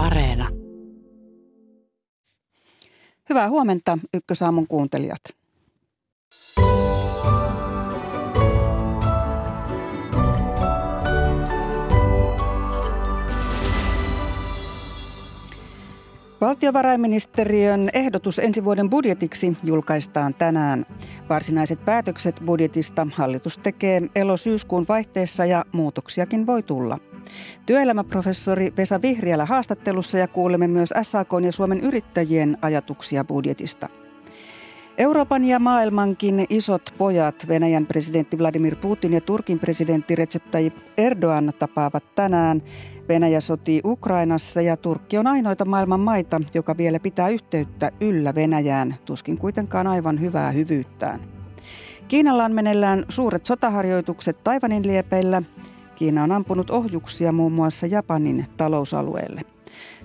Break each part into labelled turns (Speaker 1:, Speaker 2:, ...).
Speaker 1: Areena.
Speaker 2: Hyvää huomenta Ykkösaamun kuuntelijat. Valtiovarainministeriön ehdotus ensi vuoden budjetiksi julkaistaan tänään. Varsinaiset päätökset budjetista hallitus tekee elo-syyskuun vaihteessa ja muutoksiakin voi tulla. Työelämäprofessori Vesa Vihriälä haastattelussa ja kuulemme myös SAK ja Suomen yrittäjien ajatuksia budjetista. Euroopan ja maailmankin isot pojat, Venäjän presidentti Vladimir Putin ja Turkin presidentti Recep Tayyip Erdogan tapaavat tänään. Venäjä sotii Ukrainassa ja Turkki on ainoita maailman maita, joka vielä pitää yhteyttä yllä Venäjään, tuskin kuitenkaan aivan hyvää hyvyyttään. Kiinalla on meneillään suuret sotaharjoitukset Taivanin liepeillä. Kiina on ampunut ohjuksia muun muassa Japanin talousalueelle.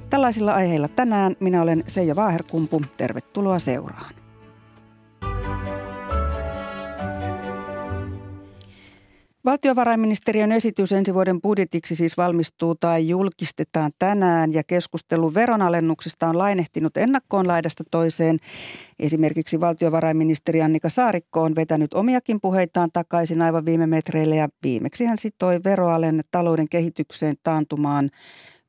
Speaker 2: Tällaisilla aiheilla tänään minä olen Seija Vaaherkumpu. Tervetuloa seuraan. Valtiovarainministeriön esitys ensi vuoden budjetiksi siis valmistuu tai julkistetaan tänään ja keskustelu veronalennuksista on lainehtinut ennakkoon laidasta toiseen. Esimerkiksi valtiovarainministeri Annika Saarikko on vetänyt omiakin puheitaan takaisin aivan viime metreille ja viimeksi hän sitoi veroalen talouden kehitykseen taantumaan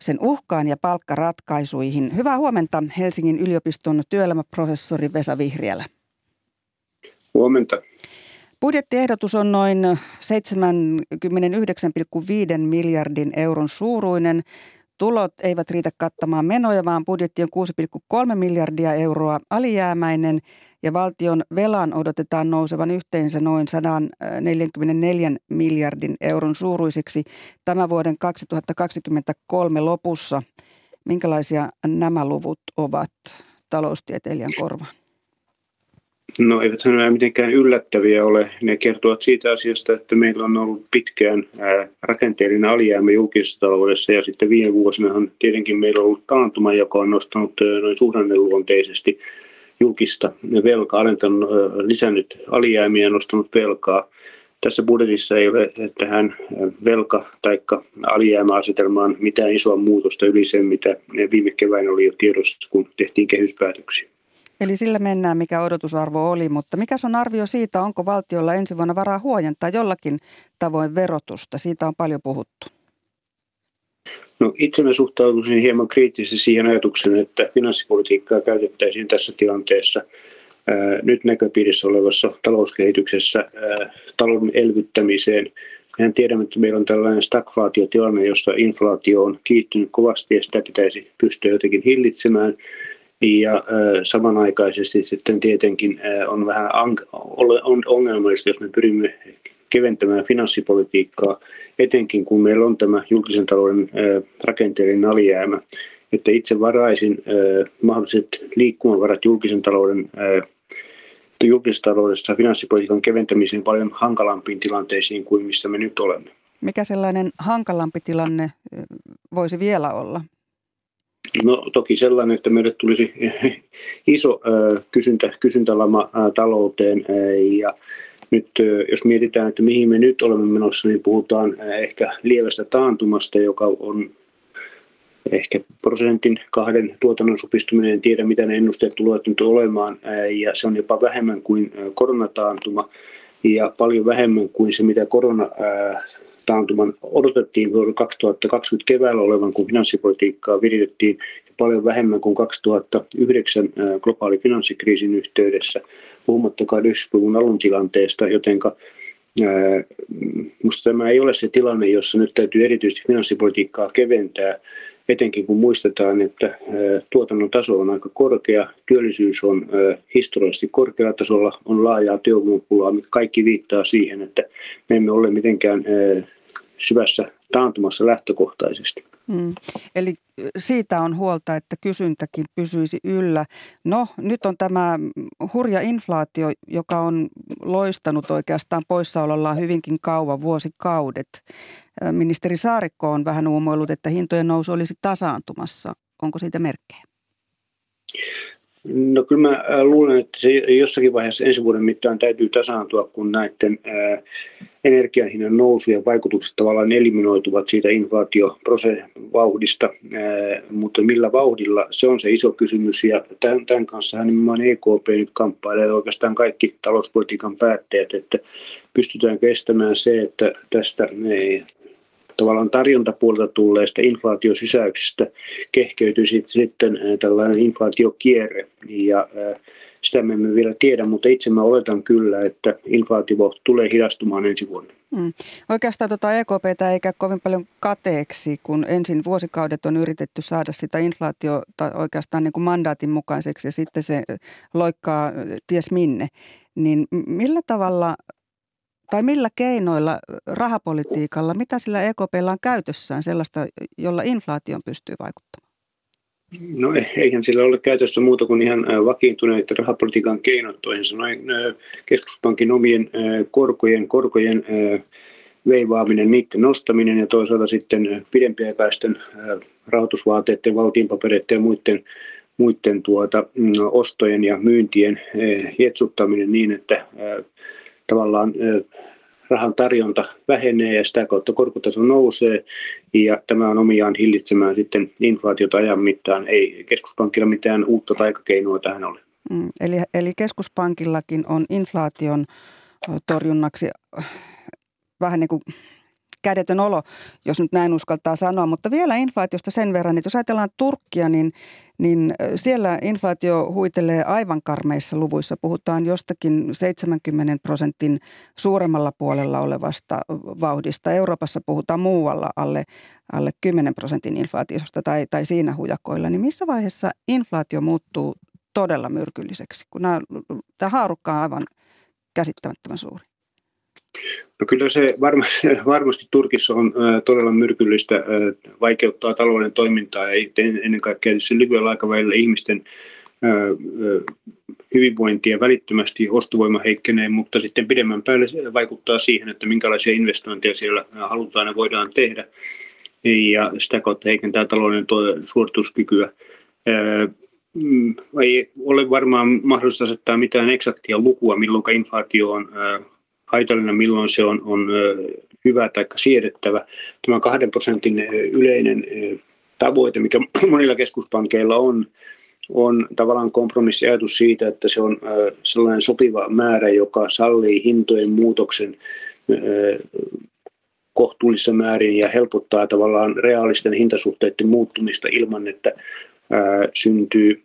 Speaker 2: sen uhkaan ja palkkaratkaisuihin. Hyvää huomenta Helsingin yliopiston työelämäprofessori Vesa Vihriälä.
Speaker 3: Huomenta.
Speaker 2: Budjettiehdotus on noin 79,5 miljardin euron suuruinen. Tulot eivät riitä kattamaan menoja, vaan budjetti on 6,3 miljardia euroa alijäämäinen ja valtion velan odotetaan nousevan yhteensä noin 144 miljardin euron suuruiseksi tämän vuoden 2023 lopussa. Minkälaisia nämä luvut ovat taloustieteilijän korvaan?
Speaker 3: No eivät nämä mitenkään yllättäviä ole. Ne kertovat siitä asiasta, että meillä on ollut pitkään rakenteellinen alijäämä julkisessa taloudessa ja sitten viime vuosina on tietenkin meillä on ollut taantuma, joka on nostanut noin suhdanneluonteisesti julkista velkaa, alentanut, lisännyt alijäämiä ja nostanut velkaa. Tässä budjetissa ei ole tähän velka- tai alijäämäasetelmaan mitään isoa muutosta yli sen, mitä viime keväin oli jo tiedossa, kun tehtiin kehyspäätöksiä.
Speaker 2: Eli sillä mennään, mikä odotusarvo oli, mutta mikä on arvio siitä, onko valtiolla ensi vuonna varaa huojentaa jollakin tavoin verotusta? Siitä on paljon puhuttu.
Speaker 3: No itse mä suhtautuisin hieman kriittisesti siihen ajatukseen, että finanssipolitiikkaa käytettäisiin tässä tilanteessa ää, nyt näköpiirissä olevassa talouskehityksessä ää, talouden elvyttämiseen. Mehän tiedämme, että meillä on tällainen stagflaatiotilanne, jossa inflaatio on kiihtynyt kovasti ja sitä pitäisi pystyä jotenkin hillitsemään – ja samanaikaisesti sitten tietenkin on vähän on ongelmallista, jos me pyrimme keventämään finanssipolitiikkaa, etenkin kun meillä on tämä julkisen talouden rakenteellinen alijäämä, että itse varaisin mahdolliset liikkumavarat julkisen talouden julkisessa taloudessa finanssipolitiikan keventämiseen paljon hankalampiin tilanteisiin kuin missä me nyt olemme.
Speaker 2: Mikä sellainen hankalampi tilanne voisi vielä olla?
Speaker 3: No toki sellainen, että meille tulisi iso kysyntä, kysyntälama talouteen ja nyt jos mietitään, että mihin me nyt olemme menossa, niin puhutaan ehkä lievästä taantumasta, joka on ehkä prosentin kahden tuotannon supistuminen, en tiedä mitä ne ennusteet tulevat nyt olemaan, ja se on jopa vähemmän kuin koronataantuma. Ja paljon vähemmän kuin se, mitä korona taantuman odotettiin vuonna 2020 keväällä olevan, kun finanssipolitiikkaa viritettiin paljon vähemmän kuin 2009 globaali finanssikriisin yhteydessä, puhumattakaan 90-luvun alun tilanteesta, jotenka Minusta tämä ei ole se tilanne, jossa nyt täytyy erityisesti finanssipolitiikkaa keventää, etenkin kun muistetaan, että tuotannon taso on aika korkea, työllisyys on historiallisesti korkealla tasolla, on laajaa työvoimapulaa, mikä kaikki viittaa siihen, että me emme ole mitenkään syvässä taantumassa lähtökohtaisesti. Mm.
Speaker 2: Eli siitä on huolta, että kysyntäkin pysyisi yllä. No nyt on tämä hurja inflaatio, joka on loistanut oikeastaan poissaolollaan hyvinkin kauan, vuosikaudet. Ministeri Saarikko on vähän uumoillut, että hintojen nousu olisi tasaantumassa. Onko siitä merkkejä?
Speaker 3: No kyllä mä luulen, että se jossakin vaiheessa ensi vuoden mittaan täytyy tasaantua, kun näiden energian hinnan ja vaikutukset tavallaan eliminoituvat siitä inflaatiovauhdista, mutta millä vauhdilla, se on se iso kysymys. Ja tämän, tämän kanssa nimenomaan EKP nyt kamppailee oikeastaan kaikki talouspolitiikan päätteet, että pystytään kestämään se, että tästä tavallaan tarjontapuolelta tulleista inflaatiosysäyksistä kehkeytyisi sitten tällainen inflaatiokierre. Ja sitä me emme vielä tiedä, mutta itse mä oletan kyllä, että inflaatio tulee hidastumaan ensi vuonna. Mm.
Speaker 2: Oikeastaan tuota EKPtä ei käy kovin paljon kateeksi, kun ensin vuosikaudet on yritetty saada sitä inflaatiota oikeastaan niin kuin mandaatin mukaiseksi ja sitten se loikkaa ties minne. Niin millä tavalla tai millä keinoilla rahapolitiikalla, mitä sillä EKPllä on käytössään sellaista, jolla inflaation pystyy vaikuttamaan?
Speaker 3: No eihän sillä ole käytössä muuta kuin ihan vakiintuneet rahapolitiikan keinot, toisin sanoen keskuspankin omien korkojen, korkojen veivaaminen, niiden nostaminen ja toisaalta sitten pidempiaikaisten rahoitusvaateiden, valtiinpapereiden ja muiden, muiden tuota, mm, ostojen ja myyntien jetsuttaminen niin, että tavallaan rahan tarjonta vähenee ja sitä kautta korkotaso nousee ja tämä on omiaan hillitsemään sitten inflaatiota ajan mittaan. Ei keskuspankilla mitään uutta taikakeinoa tähän ole.
Speaker 2: Mm, eli, eli keskuspankillakin on inflaation torjunnaksi vähän niin kuin kädetön olo, jos nyt näin uskaltaa sanoa. Mutta vielä inflaatiosta sen verran, että jos ajatellaan Turkkia, niin, niin siellä inflaatio huitelee aivan karmeissa luvuissa. Puhutaan jostakin 70 prosentin suuremmalla puolella olevasta vauhdista. Euroopassa puhutaan muualla alle, alle 10 prosentin inflaatiosta tai, tai siinä hujakoilla. Niin missä vaiheessa inflaatio muuttuu todella myrkylliseksi, kun nämä, tämä haarukka on aivan käsittämättömän suuri?
Speaker 3: No kyllä se varmasti, varmasti Turkissa on todella myrkyllistä, vaikeuttaa talouden toimintaa ja ennen kaikkea lyhyellä aikavälillä ihmisten hyvinvointia välittömästi ostovoima heikkenee, mutta sitten pidemmän päälle vaikuttaa siihen, että minkälaisia investointeja siellä halutaan ja voidaan tehdä ja sitä kautta heikentää talouden suorituskykyä. Mm, ei ole varmaan mahdollista asettaa mitään eksaktia lukua, milloin inflaatio on haitallinen, milloin se on, on hyvä tai siedettävä. Tämä kahden prosentin yleinen tavoite, mikä monilla keskuspankeilla on, on tavallaan kompromissiajatus siitä, että se on sellainen sopiva määrä, joka sallii hintojen muutoksen kohtuullisessa määrin ja helpottaa tavallaan reaalisten hintasuhteiden muuttumista ilman, että syntyy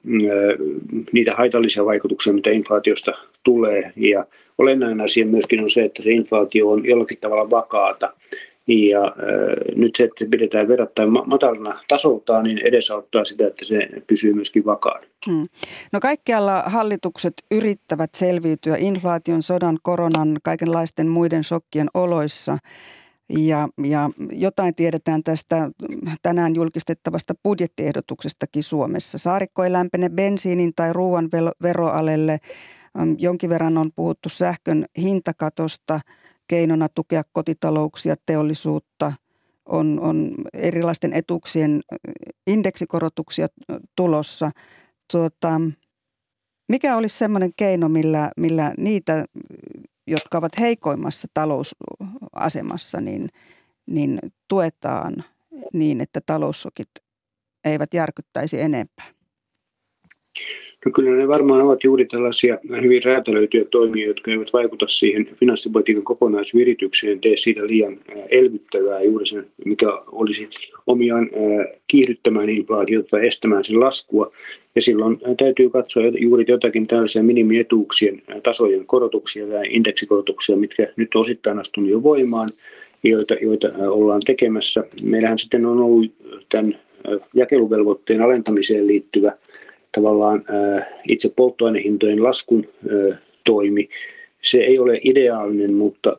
Speaker 3: niitä haitallisia vaikutuksia, mitä inflaatiosta tulee. Ja olennainen asia myöskin on se, että se inflaatio on jollakin tavalla vakaata. Ja nyt se, että pidetään verrattain matalana tasoltaan, niin edesauttaa sitä, että se pysyy myöskin vakaana. Hmm.
Speaker 2: No kaikkialla hallitukset yrittävät selviytyä inflaation, sodan, koronan, kaikenlaisten muiden shokkien oloissa. Ja, ja jotain tiedetään tästä tänään julkistettavasta budjettiehdotuksestakin Suomessa. Saarikko ei lämpene bensiinin tai ruoan veroalelle. Jonkin verran on puhuttu sähkön hintakatosta keinona tukea kotitalouksia, teollisuutta. On, on erilaisten etuuksien indeksikorotuksia tulossa. Tuota, mikä olisi sellainen keino, millä, millä niitä, jotka ovat heikoimmassa talousasemassa, niin, niin tuetaan niin, että taloussokit eivät järkyttäisi enempää?
Speaker 3: No kyllä ne varmaan ovat juuri tällaisia hyvin räätälöityjä toimia, jotka eivät vaikuta siihen finanssipolitiikan kokonaisviritykseen, tee siitä liian elvyttävää juuri sen, mikä olisi omiaan kiihdyttämään inflaatiota ja estämään sen laskua. Ja silloin täytyy katsoa juuri jotakin tällaisia minimietuuksien tasojen korotuksia tai indeksikorotuksia, mitkä nyt osittain astunut jo voimaan, joita, joita ollaan tekemässä. Meillähän sitten on ollut tämän jakeluvelvoitteen alentamiseen liittyvä tavallaan itse polttoainehintojen laskun toimi. Se ei ole ideaalinen, mutta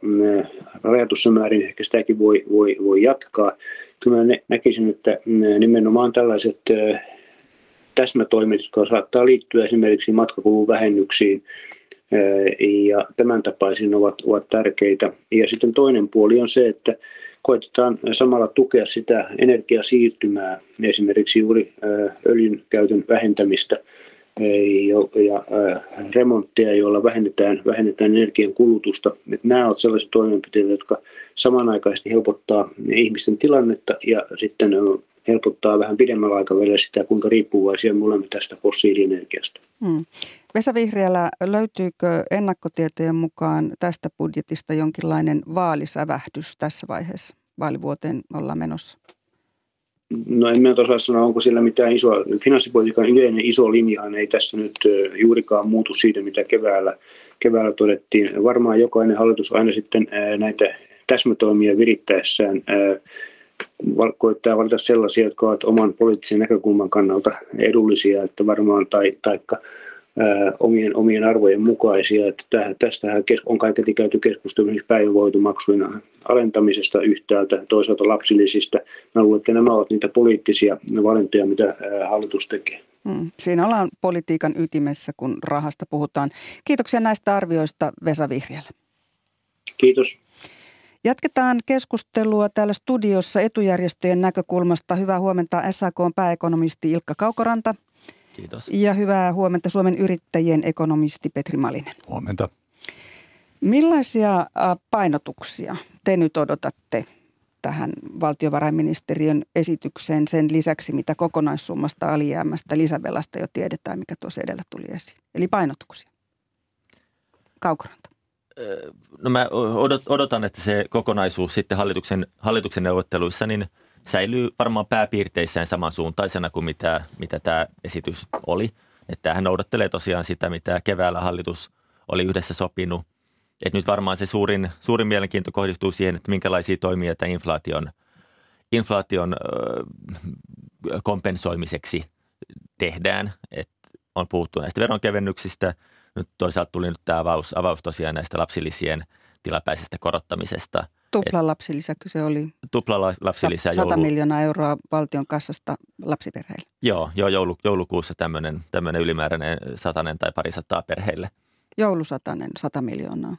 Speaker 3: rajatussa määrin ehkä sitäkin voi, voi, voi jatkaa. Kyllä näkisin, että nimenomaan tällaiset täsmätoimet, jotka saattaa liittyä esimerkiksi matkakulun vähennyksiin ja tämän tapaisiin ovat, ovat tärkeitä. Ja sitten toinen puoli on se, että koitetaan samalla tukea sitä energiasiirtymää, esimerkiksi juuri öljyn käytön vähentämistä ja remontteja, joilla vähennetään, vähennetään energian kulutusta. Nämä ovat sellaisia toimenpiteitä, jotka samanaikaisesti helpottaa ihmisten tilannetta ja sitten helpottaa vähän pidemmällä aikavälillä sitä, kuinka riippuvaisia me olemme tästä fossiilienergiasta. Hmm.
Speaker 2: Vesa Vihriälä, löytyykö ennakkotietojen mukaan tästä budjetista jonkinlainen vaalisävähdys tässä vaiheessa? Vaalivuoteen ollaan menossa.
Speaker 3: No en minä osaa sanoa, onko siellä mitään isoa. Finanssipolitiikan yleinen iso linjahan ei tässä nyt juurikaan muutu siitä, mitä keväällä, keväällä todettiin. Varmaan jokainen hallitus aina sitten näitä täsmätoimia virittäessään koittaa valita sellaisia, jotka ovat oman poliittisen näkökulman kannalta edullisia, että varmaan tai taikka ää, omien, omien arvojen mukaisia. Että tästähän on kaiketi käyty keskustelu päivävoitumaksujen alentamisesta yhtäältä, toisaalta lapsilisistä. Mä luulen, että nämä ovat niitä poliittisia valintoja, mitä ää, hallitus tekee.
Speaker 2: Hmm. Siinä ollaan politiikan ytimessä, kun rahasta puhutaan. Kiitoksia näistä arvioista Vesa Vihriälä.
Speaker 3: Kiitos.
Speaker 2: Jatketaan keskustelua täällä studiossa etujärjestöjen näkökulmasta. Hyvää huomenta SAK pääekonomisti Ilkka Kaukoranta.
Speaker 1: Kiitos.
Speaker 2: Ja hyvää huomenta Suomen yrittäjien ekonomisti Petri Malinen.
Speaker 4: Huomenta.
Speaker 2: Millaisia painotuksia te nyt odotatte tähän valtiovarainministeriön esitykseen sen lisäksi, mitä kokonaissummasta alijäämästä lisävelasta jo tiedetään, mikä tuossa edellä tuli esiin? Eli painotuksia. Kaukoranta.
Speaker 1: No mä odotan, että se kokonaisuus sitten hallituksen, hallituksen neuvotteluissa niin säilyy varmaan pääpiirteissään samansuuntaisena kuin mitä, mitä tämä esitys oli. Että tämähän noudattelee tosiaan sitä, mitä keväällä hallitus oli yhdessä sopinut. Että nyt varmaan se suurin, suurin mielenkiinto kohdistuu siihen, että minkälaisia toimia tämä inflaation, inflaation kompensoimiseksi tehdään. Että on puhuttu näistä veronkevennyksistä – nyt toisaalta tuli nyt tämä avaus, avaus tosiaan näistä lapsilisien tilapäisestä korottamisesta.
Speaker 2: Tupla lapsilisä se oli.
Speaker 1: Tupla lapsilisä.
Speaker 2: 100 joulu... miljoonaa euroa valtion kassasta lapsiperheille.
Speaker 1: Joo, joo joulu, joulukuussa tämmöinen, tämmöinen ylimääräinen satanen tai parisataa perheille.
Speaker 2: Joulusatanen, 100 miljoonaa.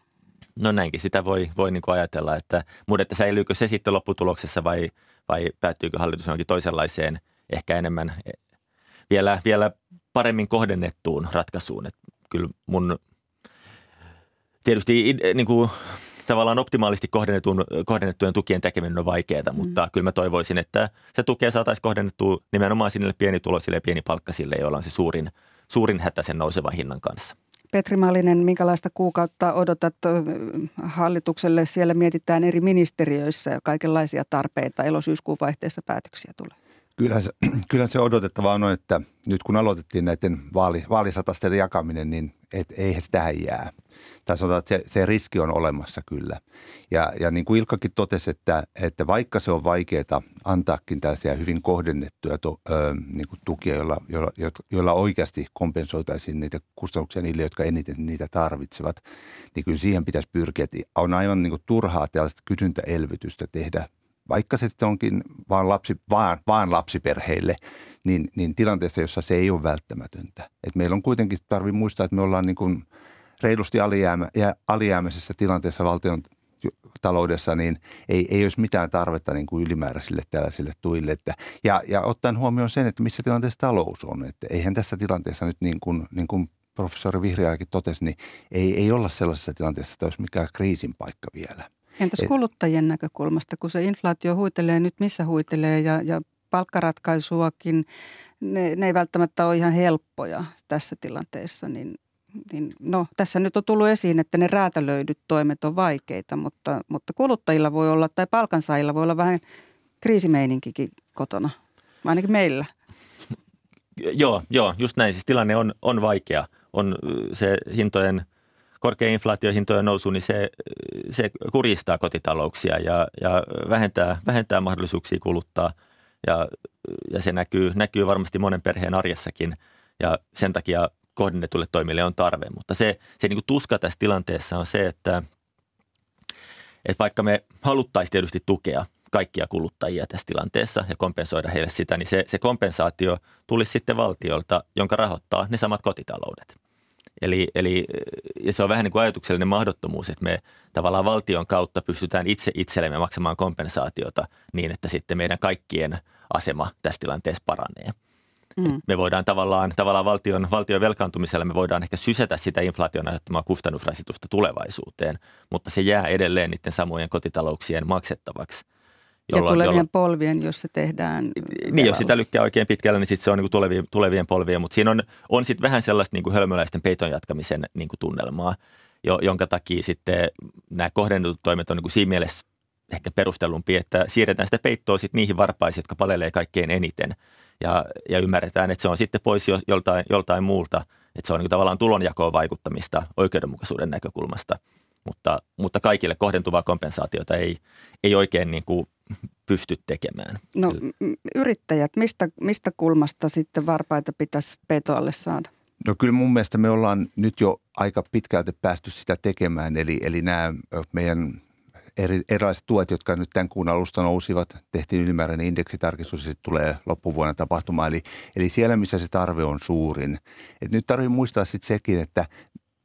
Speaker 1: No näinkin sitä voi, voi niin kuin ajatella, että, mutta että säilyykö se sitten lopputuloksessa vai, vai päättyykö hallitus johonkin toisenlaiseen, ehkä enemmän vielä, vielä paremmin kohdennettuun ratkaisuun. Et kyllä mun tietysti niin kuin, tavallaan optimaalisesti kohdennetun, kohdennettujen tukien tekeminen on vaikeaa, mm. mutta kyllä mä toivoisin, että se tukea saataisiin kohdennettua nimenomaan sinne pienituloisille ja pienipalkkaisille, joilla on se suurin, suurin hätä sen nousevan hinnan kanssa.
Speaker 2: Petri Malinen, minkälaista kuukautta odotat hallitukselle? Siellä mietitään eri ministeriöissä ja kaikenlaisia tarpeita. Elosyyskuun vaihteessa päätöksiä tulee.
Speaker 4: Kyllä se, kyllä se odotettava on, että nyt kun aloitettiin näiden vaali, vaalisatasten jakaminen, niin et, eihän sitä jää. Tai sanotaan, että se, se riski on olemassa kyllä. Ja, ja niin kuin Ilkkakin totesi, että, että vaikka se on vaikeaa antaakin tällaisia hyvin kohdennettuja to, ö, niin kuin tukia, joilla, joilla, joilla oikeasti kompensoitaisiin niitä kustannuksia niille, jotka eniten niitä tarvitsevat, niin kyllä siihen pitäisi pyrkiä. On aivan niin kuin turhaa tällaista kysyntäelvytystä tehdä vaikka se onkin vaan, lapsi, vaan, vaan lapsiperheille, niin, niin tilanteessa, jossa se ei ole välttämätöntä. Et meillä on kuitenkin, tarvii muistaa, että me ollaan niin kuin reilusti alijäämä, ja alijäämäisessä tilanteessa valtion taloudessa, niin ei, ei olisi mitään tarvetta niin kuin ylimääräisille tällaisille tuille. Että, ja, ja ottaen huomioon sen, että missä tilanteessa talous on. Että eihän tässä tilanteessa nyt niin kuin, niin kuin professori Vihriälläkin totesi, niin ei, ei olla sellaisessa tilanteessa, että olisi mikään kriisin paikka vielä.
Speaker 2: Entäs kuluttajien näkökulmasta, kun se inflaatio huitelee nyt missä huitelee ja, ja palkkaratkaisuakin, ne, ne ei välttämättä ole ihan helppoja tässä tilanteessa, niin, niin no, tässä nyt on tullut esiin, että ne räätälöidyt toimet on vaikeita, mutta, mutta kuluttajilla voi olla tai palkansaajilla voi olla vähän kriisimeininkikin kotona, ainakin meillä.
Speaker 1: Joo, joo, just näin. Siis tilanne on, on vaikea. On se hintojen – korkea inflaatiohintojen nousu, niin se, se kuristaa kotitalouksia ja, ja vähentää, vähentää mahdollisuuksia kuluttaa. Ja, ja se näkyy, näkyy varmasti monen perheen arjessakin ja sen takia kohdennetulle toimille on tarve. Mutta se, se niin kuin tuska tässä tilanteessa on se, että, että vaikka me haluttaisiin tietysti tukea kaikkia kuluttajia tässä tilanteessa ja kompensoida heille sitä, niin se, se kompensaatio tulisi sitten valtiolta, jonka rahoittaa ne samat kotitaloudet. Eli, eli ja se on vähän niin kuin ajatuksellinen mahdottomuus, että me tavallaan valtion kautta pystytään itse itsellemme maksamaan kompensaatiota niin, että sitten meidän kaikkien asema tässä tilanteessa paranee. Mm. Me voidaan tavallaan, tavallaan valtion, valtion velkaantumisella me voidaan ehkä sysätä sitä inflaation aiheuttamaa kustannusrasitusta tulevaisuuteen, mutta se jää edelleen niiden samojen kotitalouksien maksettavaksi.
Speaker 2: Jolloin, ja tulevien jolloin, polvien, jos se tehdään.
Speaker 1: Niin, jos sitä lykkää oikein pitkälle, niin sitten se on niin kuin tulevien, tulevien polvien, mutta siinä on, on sitten vähän sellaista niin kuin hölmöläisten peiton jatkamisen niin kuin tunnelmaa, jo, jonka takia sitten nämä kohdennetut toimet on niin kuin siinä mielessä ehkä perustellumpi, että siirretään sitä peittoa sitten niihin varpaisiin, jotka palelee kaikkein eniten. Ja, ja ymmärretään, että se on sitten pois jo, joltain, joltain muulta, että se on niin tavallaan tulonjakoon vaikuttamista oikeudenmukaisuuden näkökulmasta, mutta, mutta kaikille kohdentuvaa kompensaatiota ei, ei oikein niin kuin pysty tekemään.
Speaker 2: No yrittäjät, mistä, mistä kulmasta sitten varpaita pitäisi petoalle saada?
Speaker 4: No kyllä mun mielestä me ollaan nyt jo aika pitkälti päästy sitä tekemään, eli, eli nämä meidän eri, erilaiset tuet, jotka nyt tämän kuun alusta nousivat, tehtiin ylimääräinen indeksitarkistus ja sitten tulee loppuvuonna tapahtumaan. Eli, eli siellä, missä se tarve on suurin. Et nyt tarvitsee muistaa sitten sekin, että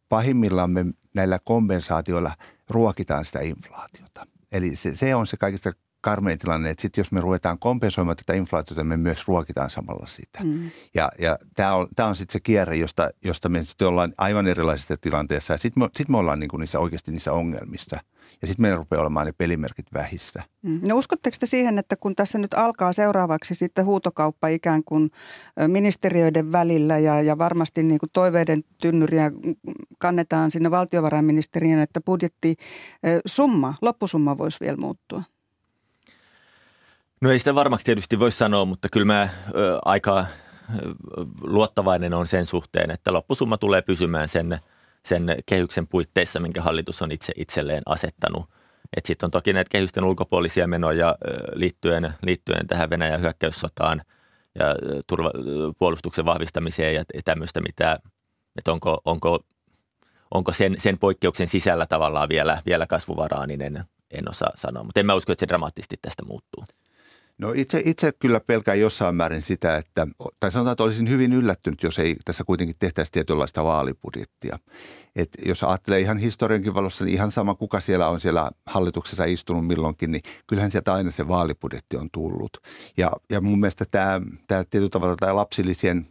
Speaker 4: pahimmillaan me näillä kompensaatioilla ruokitaan sitä inflaatiota. Eli se, se on se kaikista karmein tilanne, että sitten jos me ruvetaan kompensoimaan tätä inflaatiota, me myös ruokitaan samalla sitä. Mm. Ja, ja tämä on, tää on sitten se kierre, josta, josta me sitten ollaan aivan erilaisissa tilanteissa. Ja sitten me, sit me ollaan niinku niissä oikeasti niissä ongelmissa – ja sitten meidän rupeaa olemaan ne pelimerkit vähissä.
Speaker 2: Mm. No uskotteko te siihen, että kun tässä nyt alkaa seuraavaksi sitten huutokauppa ikään kuin ministeriöiden välillä ja, ja varmasti niin kuin toiveiden tynnyriä kannetaan sinne valtiovarainministeriön, että budjetti summa, loppusumma voisi vielä muuttua?
Speaker 1: No ei sitä varmaksi tietysti voi sanoa, mutta kyllä mä ö, aika luottavainen on sen suhteen, että loppusumma tulee pysymään sen – sen kehyksen puitteissa, minkä hallitus on itse itselleen asettanut. Sitten on toki näitä kehysten ulkopuolisia menoja liittyen, liittyen tähän Venäjän hyökkäyssotaan ja turva, puolustuksen vahvistamiseen ja tämmöistä, mitä, että onko, onko, onko sen, sen poikkeuksen sisällä tavallaan vielä, vielä kasvuvaraa, niin en, en osaa sanoa. Mutta en mä usko, että se dramaattisesti tästä muuttuu.
Speaker 4: No itse, itse kyllä pelkään jossain määrin sitä, että, tai sanotaan, että olisin hyvin yllättynyt, jos ei tässä kuitenkin tehtäisi tietynlaista vaalibudjettia. Et jos ajattelee ihan historiankin valossa, niin ihan sama kuka siellä on siellä hallituksessa istunut milloinkin, niin kyllähän sieltä aina se vaalibudjetti on tullut. Ja, ja mun mielestä tämä, tämä tietyllä tavalla tämä lapsilisien,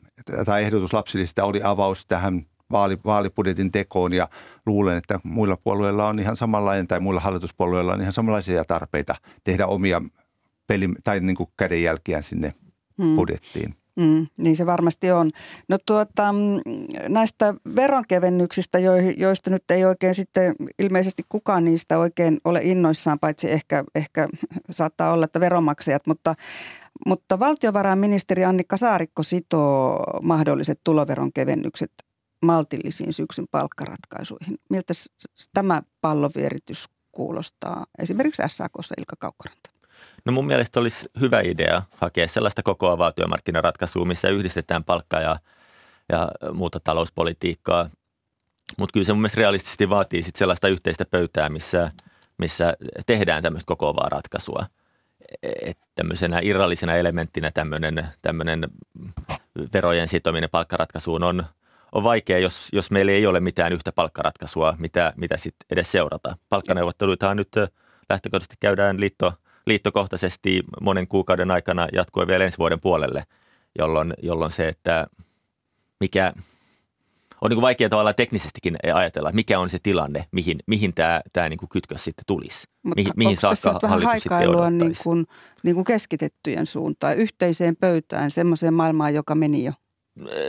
Speaker 4: tämä ehdotus lapsilisistä oli avaus tähän vaali, vaalibudjetin tekoon ja luulen, että muilla puolueilla on ihan samanlainen tai muilla hallituspuolueilla on ihan samanlaisia tarpeita tehdä omia peli, tai niin kuin kädenjälkiä sinne hmm. budjettiin.
Speaker 2: Mm, niin se varmasti on. No tuota, näistä veronkevennyksistä, joista nyt ei oikein sitten ilmeisesti kukaan niistä oikein ole innoissaan, paitsi ehkä, ehkä saattaa olla, että veronmaksajat, mutta, mutta valtiovarainministeri Annikka Saarikko sitoo mahdolliset tuloveronkevennykset maltillisiin syksyn palkkaratkaisuihin. Miltä tämä pallonvieritys kuulostaa esimerkiksi SAKssa Ilka Kaukkoranta?
Speaker 1: No mun mielestä olisi hyvä idea hakea sellaista kokoavaa työmarkkinaratkaisua, missä yhdistetään palkkaa ja, ja muuta talouspolitiikkaa. Mutta kyllä se mun mielestä realistisesti vaatii sit sellaista yhteistä pöytää, missä, missä tehdään tämmöistä kokoavaa ratkaisua. Et tämmöisenä irrallisena elementtinä tämmöinen, tämmöinen verojen sitominen palkkaratkaisuun on, on vaikea, jos, jos meillä ei ole mitään yhtä palkkaratkaisua, mitä, mitä sitten edes seurata. Palkkaneuvotteluitahan nyt lähtökohtaisesti käydään liitto – liittokohtaisesti monen kuukauden aikana jatkui vielä ensi vuoden puolelle, jolloin, jolloin se, että mikä on niin vaikea tavallaan teknisestikin ajatella, mikä on se tilanne, mihin, mihin tämä, tämä niin kuin kytkös sitten tulisi. Mutta mihin, mihin saakka hallitus sitten odottaisi.
Speaker 2: Niin kuin, niin kuin keskitettyjen suuntaan, yhteiseen pöytään, semmoiseen maailmaan, joka meni jo?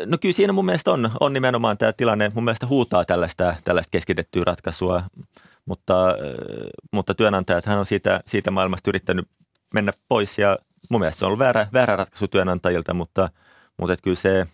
Speaker 1: No kyllä siinä mun mielestä on, on nimenomaan tämä tilanne, mun mielestä huutaa tällaista, tällaista keskitettyä ratkaisua mutta, mutta työnantajat hän on siitä, siitä maailmasta yrittänyt mennä pois ja mun mielestä se on ollut väärä, väärä ratkaisu työnantajilta, mutta, mutta että kyllä se,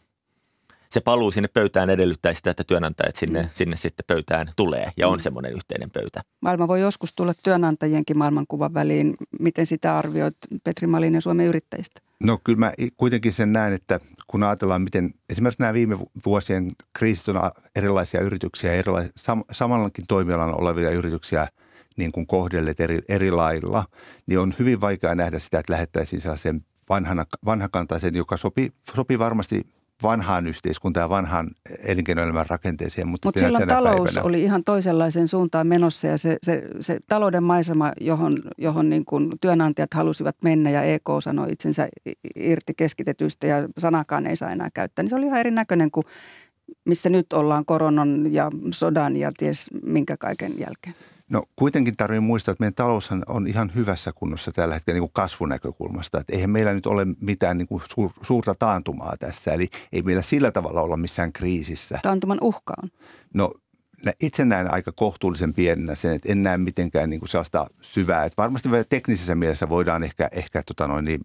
Speaker 1: se paluu sinne pöytään edellyttää sitä, että työnantajat sinne, mm. sinne sitten pöytään tulee ja on mm. semmoinen yhteinen pöytä.
Speaker 2: Maailma voi joskus tulla työnantajienkin maailmankuvan väliin. Miten sitä arvioit Petri Malin ja Suomen yrittäjistä?
Speaker 4: No kyllä mä kuitenkin sen näen, että kun ajatellaan, miten esimerkiksi nämä viime vuosien kriisit on erilaisia yrityksiä, erilaisia, sam, samanlakin toimialan olevia yrityksiä niin kuin kohdelleet eri, eri lailla, niin on hyvin vaikea nähdä sitä, että lähettäisiin sellaisen vanhana, vanhakantaisen, joka sopii, sopii varmasti vanhaan yhteiskuntaan ja vanhaan elinkeinoelämän rakenteeseen.
Speaker 2: Mutta Mut silloin talous päivänä... oli ihan toisenlaiseen suuntaan menossa ja se, se, se talouden maisema, johon, johon niin kuin työnantajat halusivat mennä ja EK sanoi itsensä irti keskitetyistä ja sanakaan ei saa enää käyttää, niin se oli ihan erinäköinen kuin missä nyt ollaan koronan ja sodan ja ties minkä kaiken jälkeen.
Speaker 4: No kuitenkin tarvitsee muistaa, että meidän taloushan on ihan hyvässä kunnossa tällä hetkellä niin kuin kasvunäkökulmasta. Että eihän meillä nyt ole mitään niin kuin suurta taantumaa tässä, eli ei meillä sillä tavalla olla missään kriisissä.
Speaker 2: Taantuman uhka on?
Speaker 4: No itse näen aika kohtuullisen pienenä sen, että en näe mitenkään niin kuin sellaista syvää. Että varmasti vielä teknisessä mielessä voidaan ehkä, ehkä tota noin, niin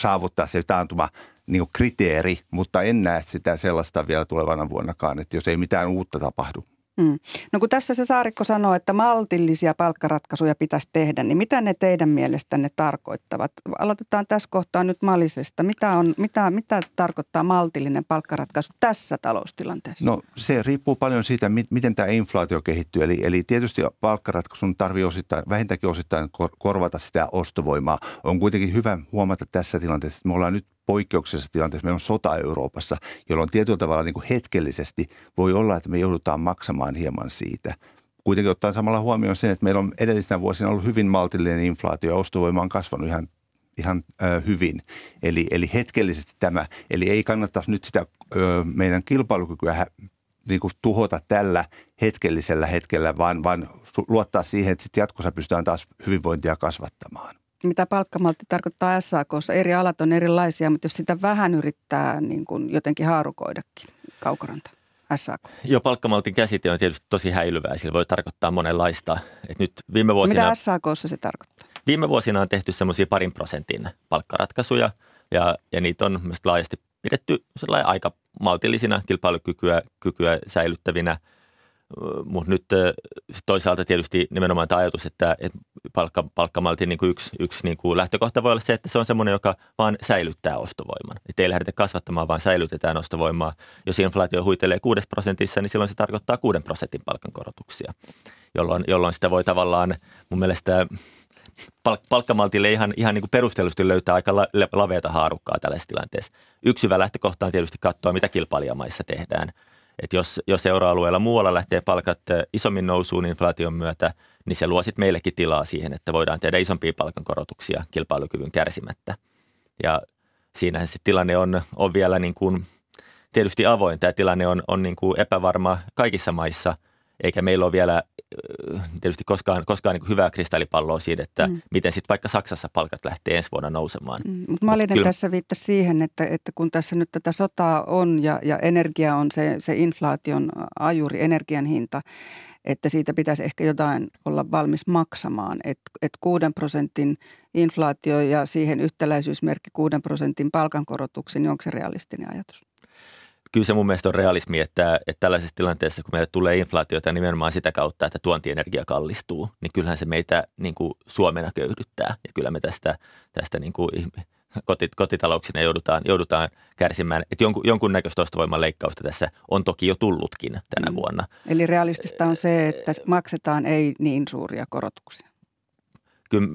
Speaker 4: saavuttaa se taantuma niin kuin kriteeri, mutta en näe sitä sellaista vielä tulevana vuonnakaan, että jos ei mitään uutta tapahdu.
Speaker 2: Mm. No kun tässä se Saarikko sanoo, että maltillisia palkkaratkaisuja pitäisi tehdä, niin mitä ne teidän mielestänne tarkoittavat? Aloitetaan tässä kohtaa nyt Malisesta. Mitä, on, mitä, mitä tarkoittaa maltillinen palkkaratkaisu tässä taloustilanteessa?
Speaker 4: No se riippuu paljon siitä, miten tämä inflaatio kehittyy. Eli, eli tietysti palkkaratkaisun tarvii osittain, vähintäänkin osittain korvata sitä ostovoimaa. On kuitenkin hyvä huomata tässä tilanteessa, että me ollaan nyt poikkeuksellisessa tilanteessa, meillä on sota Euroopassa, jolloin tietyllä tavalla niin kuin hetkellisesti voi olla, että me joudutaan maksamaan hieman siitä. Kuitenkin ottaa samalla huomioon sen, että meillä on edellisenä vuosina ollut hyvin maltillinen inflaatio ja ostovoima on kasvanut ihan, ihan ö, hyvin. Eli, eli hetkellisesti tämä, eli ei kannattaisi nyt sitä ö, meidän kilpailukykyä niin kuin tuhota tällä hetkellisellä hetkellä, vaan, vaan luottaa siihen, että sitten jatkossa pystytään taas hyvinvointia kasvattamaan
Speaker 2: mitä palkkamaltti tarkoittaa SAKssa. Eri alat on erilaisia, mutta jos sitä vähän yrittää niin kuin jotenkin haarukoidakin, Kaukoranta. SAK.
Speaker 1: Joo, palkkamaltin käsite on tietysti tosi häilyvää. Sillä voi tarkoittaa monenlaista. Et nyt viime vuosina,
Speaker 2: Mitä SAKssa se tarkoittaa?
Speaker 1: Viime vuosina on tehty semmoisia parin prosentin palkkaratkaisuja ja, ja niitä on laajasti pidetty aika maltillisina kilpailukykyä kykyä säilyttävinä – mutta nyt toisaalta tietysti nimenomaan tämä ajatus, että, että palkka, palkkamaltin niin kuin yksi, yksi niin kuin lähtökohta voi olla se, että se on semmoinen, joka vaan säilyttää ostovoiman. Että ei lähdetä kasvattamaan, vaan säilytetään ostovoimaa. Jos inflaatio huitelee 6 prosentissa, niin silloin se tarkoittaa 6 prosentin palkankorotuksia, jolloin, jolloin sitä voi tavallaan mun mielestä palk- palkkamaltille ihan, ihan niin kuin perustellusti löytää aika la- laveata haarukkaa tällaisessa tilanteessa. Yksi hyvä lähtökohta on tietysti katsoa, mitä kilpailijamaissa tehdään – että jos, jos euroalueella muualla lähtee palkat isommin nousuun inflaation myötä, niin se luo sitten meillekin tilaa siihen, että voidaan tehdä isompia palkankorotuksia kilpailukyvyn kärsimättä. Ja siinähän se tilanne on, on vielä niin kuin tietysti avoin. Tämä tilanne on, on niin kuin epävarma kaikissa maissa – eikä meillä ole vielä tietysti koskaan, koskaan niin hyvää kristallipalloa siitä, että mm. miten sitten vaikka Saksassa palkat lähtee ensi vuonna nousemaan.
Speaker 2: Mm. Mutta Malinen kyllä... tässä viittasi siihen, että, että kun tässä nyt tätä sotaa on ja, ja energia on se, se inflaation ajuri, energian hinta, että siitä pitäisi ehkä jotain olla valmis maksamaan. Että et 6 prosentin inflaatio ja siihen yhtäläisyysmerkki 6 prosentin palkankorotuksen, niin onko se realistinen ajatus?
Speaker 1: Kyllä se mun mielestä on realismi, että, että tällaisessa tilanteessa, kun meille tulee inflaatiota nimenomaan sitä kautta, että tuontienergia kallistuu, niin kyllähän se meitä niin kuin Suomena köyhdyttää. Ja kyllä me tästä, tästä niin kuin kotit, kotitalouksina joudutaan, joudutaan kärsimään. Että jonkun, jonkunnäköistä ostovoiman leikkausta tässä on toki jo tullutkin tänä mm. vuonna.
Speaker 2: Eli realistista on se, että maksetaan ei niin suuria korotuksia.
Speaker 1: Kyllä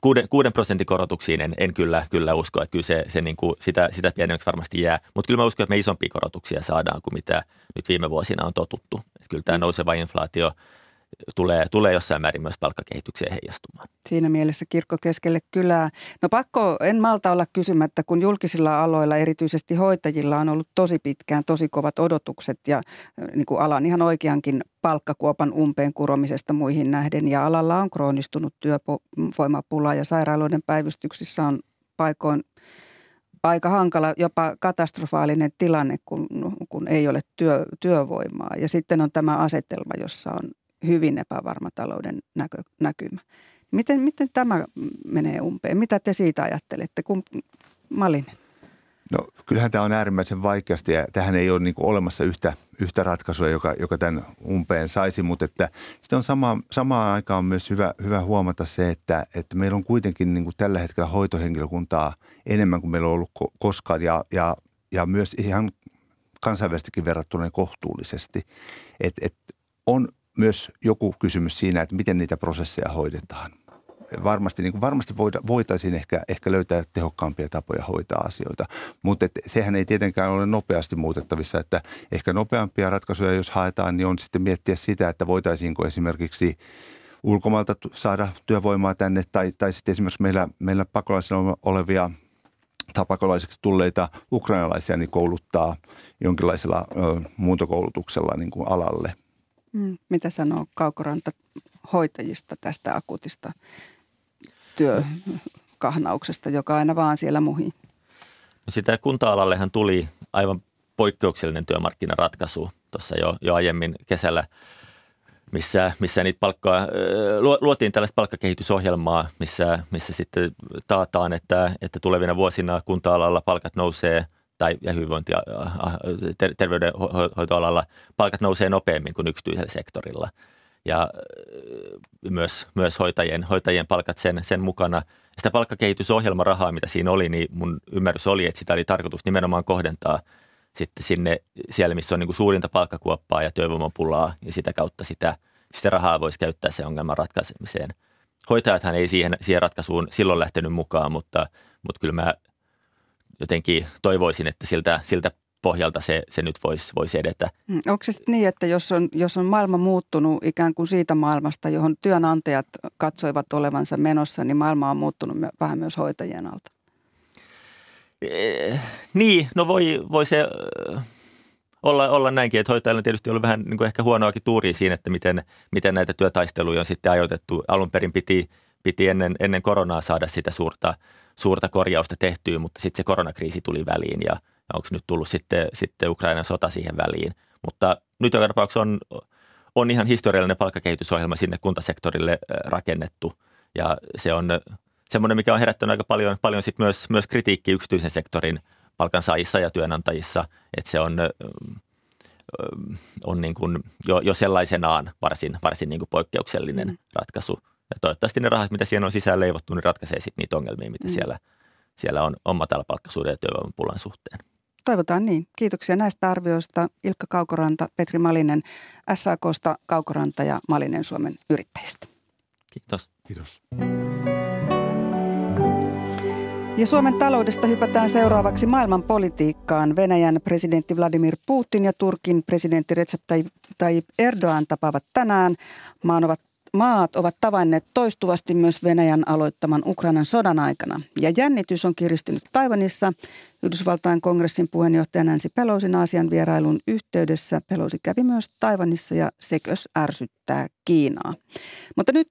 Speaker 1: kuuden, kuuden prosentin korotuksiin en, en kyllä, kyllä usko, että kyllä se, se niin kuin sitä, sitä pienemmäksi varmasti jää. Mutta kyllä mä uskon, että me isompia korotuksia saadaan kuin mitä nyt viime vuosina on totuttu. Että kyllä tämä nouseva inflaatio tulee, tulee jossain määrin myös palkkakehitykseen heijastumaan.
Speaker 2: Siinä mielessä kirkko keskelle kylää. No pakko, en malta olla kysymättä, kun julkisilla aloilla, erityisesti hoitajilla, on ollut tosi pitkään tosi kovat odotukset ja niin kuin alan ihan oikeankin palkkakuopan umpeen kuromisesta muihin nähden. Ja alalla on kroonistunut työvoimapula ja sairaaloiden päivystyksissä on paikoin aika hankala, jopa katastrofaalinen tilanne, kun, kun ei ole työ, työvoimaa. Ja sitten on tämä asetelma, jossa on hyvin epävarma talouden näkö, näkymä. Miten, miten tämä menee umpeen? Mitä te siitä ajattelette? Kun, Malinen.
Speaker 4: No kyllähän tämä on äärimmäisen vaikeasti ja tähän ei ole niin olemassa yhtä, yhtä ratkaisua, joka, joka tämän umpeen saisi, mutta että sitten on sama, samaan aikaan myös hyvä, hyvä huomata se, että, että meillä on kuitenkin niin kuin tällä hetkellä hoitohenkilökuntaa enemmän kuin meillä on ollut koskaan ja, ja, ja myös ihan kansainvälisestikin verrattuna kohtuullisesti. Et, et on myös joku kysymys siinä, että miten niitä prosesseja hoidetaan. varmasti, niin kuin varmasti voida, voitaisiin ehkä, ehkä löytää tehokkaampia tapoja hoitaa asioita, mutta et, sehän ei tietenkään ole nopeasti muutettavissa, että ehkä nopeampia ratkaisuja, jos haetaan, niin on sitten miettiä sitä, että voitaisiinko esimerkiksi ulkomailta saada työvoimaa tänne tai, tai sitten esimerkiksi meillä, meillä pakolaisilla olevia tapakolaiseksi tulleita ukrainalaisia niin kouluttaa jonkinlaisella ö, muuntokoulutuksella niin kuin alalle.
Speaker 2: Mm, mitä sanoo Kaukoranta hoitajista tästä akutista työkahnauksesta, joka aina vaan siellä muhi?
Speaker 1: No sitä kunta-alallehan tuli aivan poikkeuksellinen työmarkkinaratkaisu tuossa jo, jo aiemmin kesällä – missä, missä niitä palkkaa, luotiin tällaista palkkakehitysohjelmaa, missä, missä sitten taataan, että, että tulevina vuosina kunta-alalla palkat nousee tai ja hyvinvointi- ter- terveydenhoitoalalla palkat nousee nopeammin kuin yksityisellä sektorilla. Ja myös, myös hoitajien, hoitajien palkat sen, sen mukana. Sitä palkkakehitysohjelmarahaa, mitä siinä oli, niin mun ymmärrys oli, että sitä oli tarkoitus nimenomaan kohdentaa – sitten sinne siellä, missä on niin kuin suurinta palkkakuoppaa ja työvoimapulaa ja sitä kautta sitä, sitä rahaa voisi käyttää sen ongelman ratkaisemiseen. Hoitajathan ei siihen, siihen ratkaisuun silloin lähtenyt mukaan, mutta, mutta kyllä mä jotenkin toivoisin, että siltä, siltä pohjalta se, se nyt voisi, voisi edetä.
Speaker 2: Mm, onko se niin, että jos on, jos on maailma muuttunut ikään kuin siitä maailmasta, johon työnantajat katsoivat olevansa menossa, niin maailma on muuttunut vähän myös hoitajien alta?
Speaker 1: Eh, niin, no voi, voi se olla, olla näinkin, että hoitajalla on tietysti ollut vähän niin kuin ehkä huonoakin tuuria siinä, että miten, miten näitä työtaisteluja on sitten ajoitettu. Alun perin piti, piti ennen, ennen koronaa saada sitä suurta, suurta korjausta tehtyä, mutta sitten se koronakriisi tuli väliin ja, ja onko nyt tullut sitten, sitten Ukrainan sota siihen väliin. Mutta nyt joka tapauksessa on, on ihan historiallinen palkkakehitysohjelma sinne kuntasektorille rakennettu ja se on semmoinen, mikä on herättänyt aika paljon, paljon sit myös, myös kritiikki yksityisen sektorin palkansaajissa ja työnantajissa, että se on, on niin kuin jo, jo sellaisenaan varsin, varsin niin kuin poikkeuksellinen mm. ratkaisu. Ja toivottavasti ne rahat, mitä siihen on sisään leivottu, niin ratkaisee sitten niitä ongelmia, mitä mm. siellä, siellä on, on matalapalkkaisuuden ja työvoimapulan suhteen.
Speaker 2: Toivotaan niin. Kiitoksia näistä arvioista Ilkka Kaukoranta, Petri Malinen SAKsta, Kaukoranta ja Malinen Suomen yrittäjistä.
Speaker 1: Kiitos.
Speaker 4: Kiitos.
Speaker 2: Ja Suomen taloudesta hypätään seuraavaksi maailman politiikkaan. Venäjän presidentti Vladimir Putin ja Turkin presidentti Recep Tayyip Erdogan tapaavat tänään. Maan ovat, maat ovat tavanneet toistuvasti myös Venäjän aloittaman Ukrainan sodan aikana. Ja jännitys on kiristynyt Taivanissa. Yhdysvaltain kongressin puheenjohtaja Nancy Pelosin Aasian vierailun yhteydessä Pelosi kävi myös Taivanissa ja sekös ärsyttää Kiinaa. Mutta nyt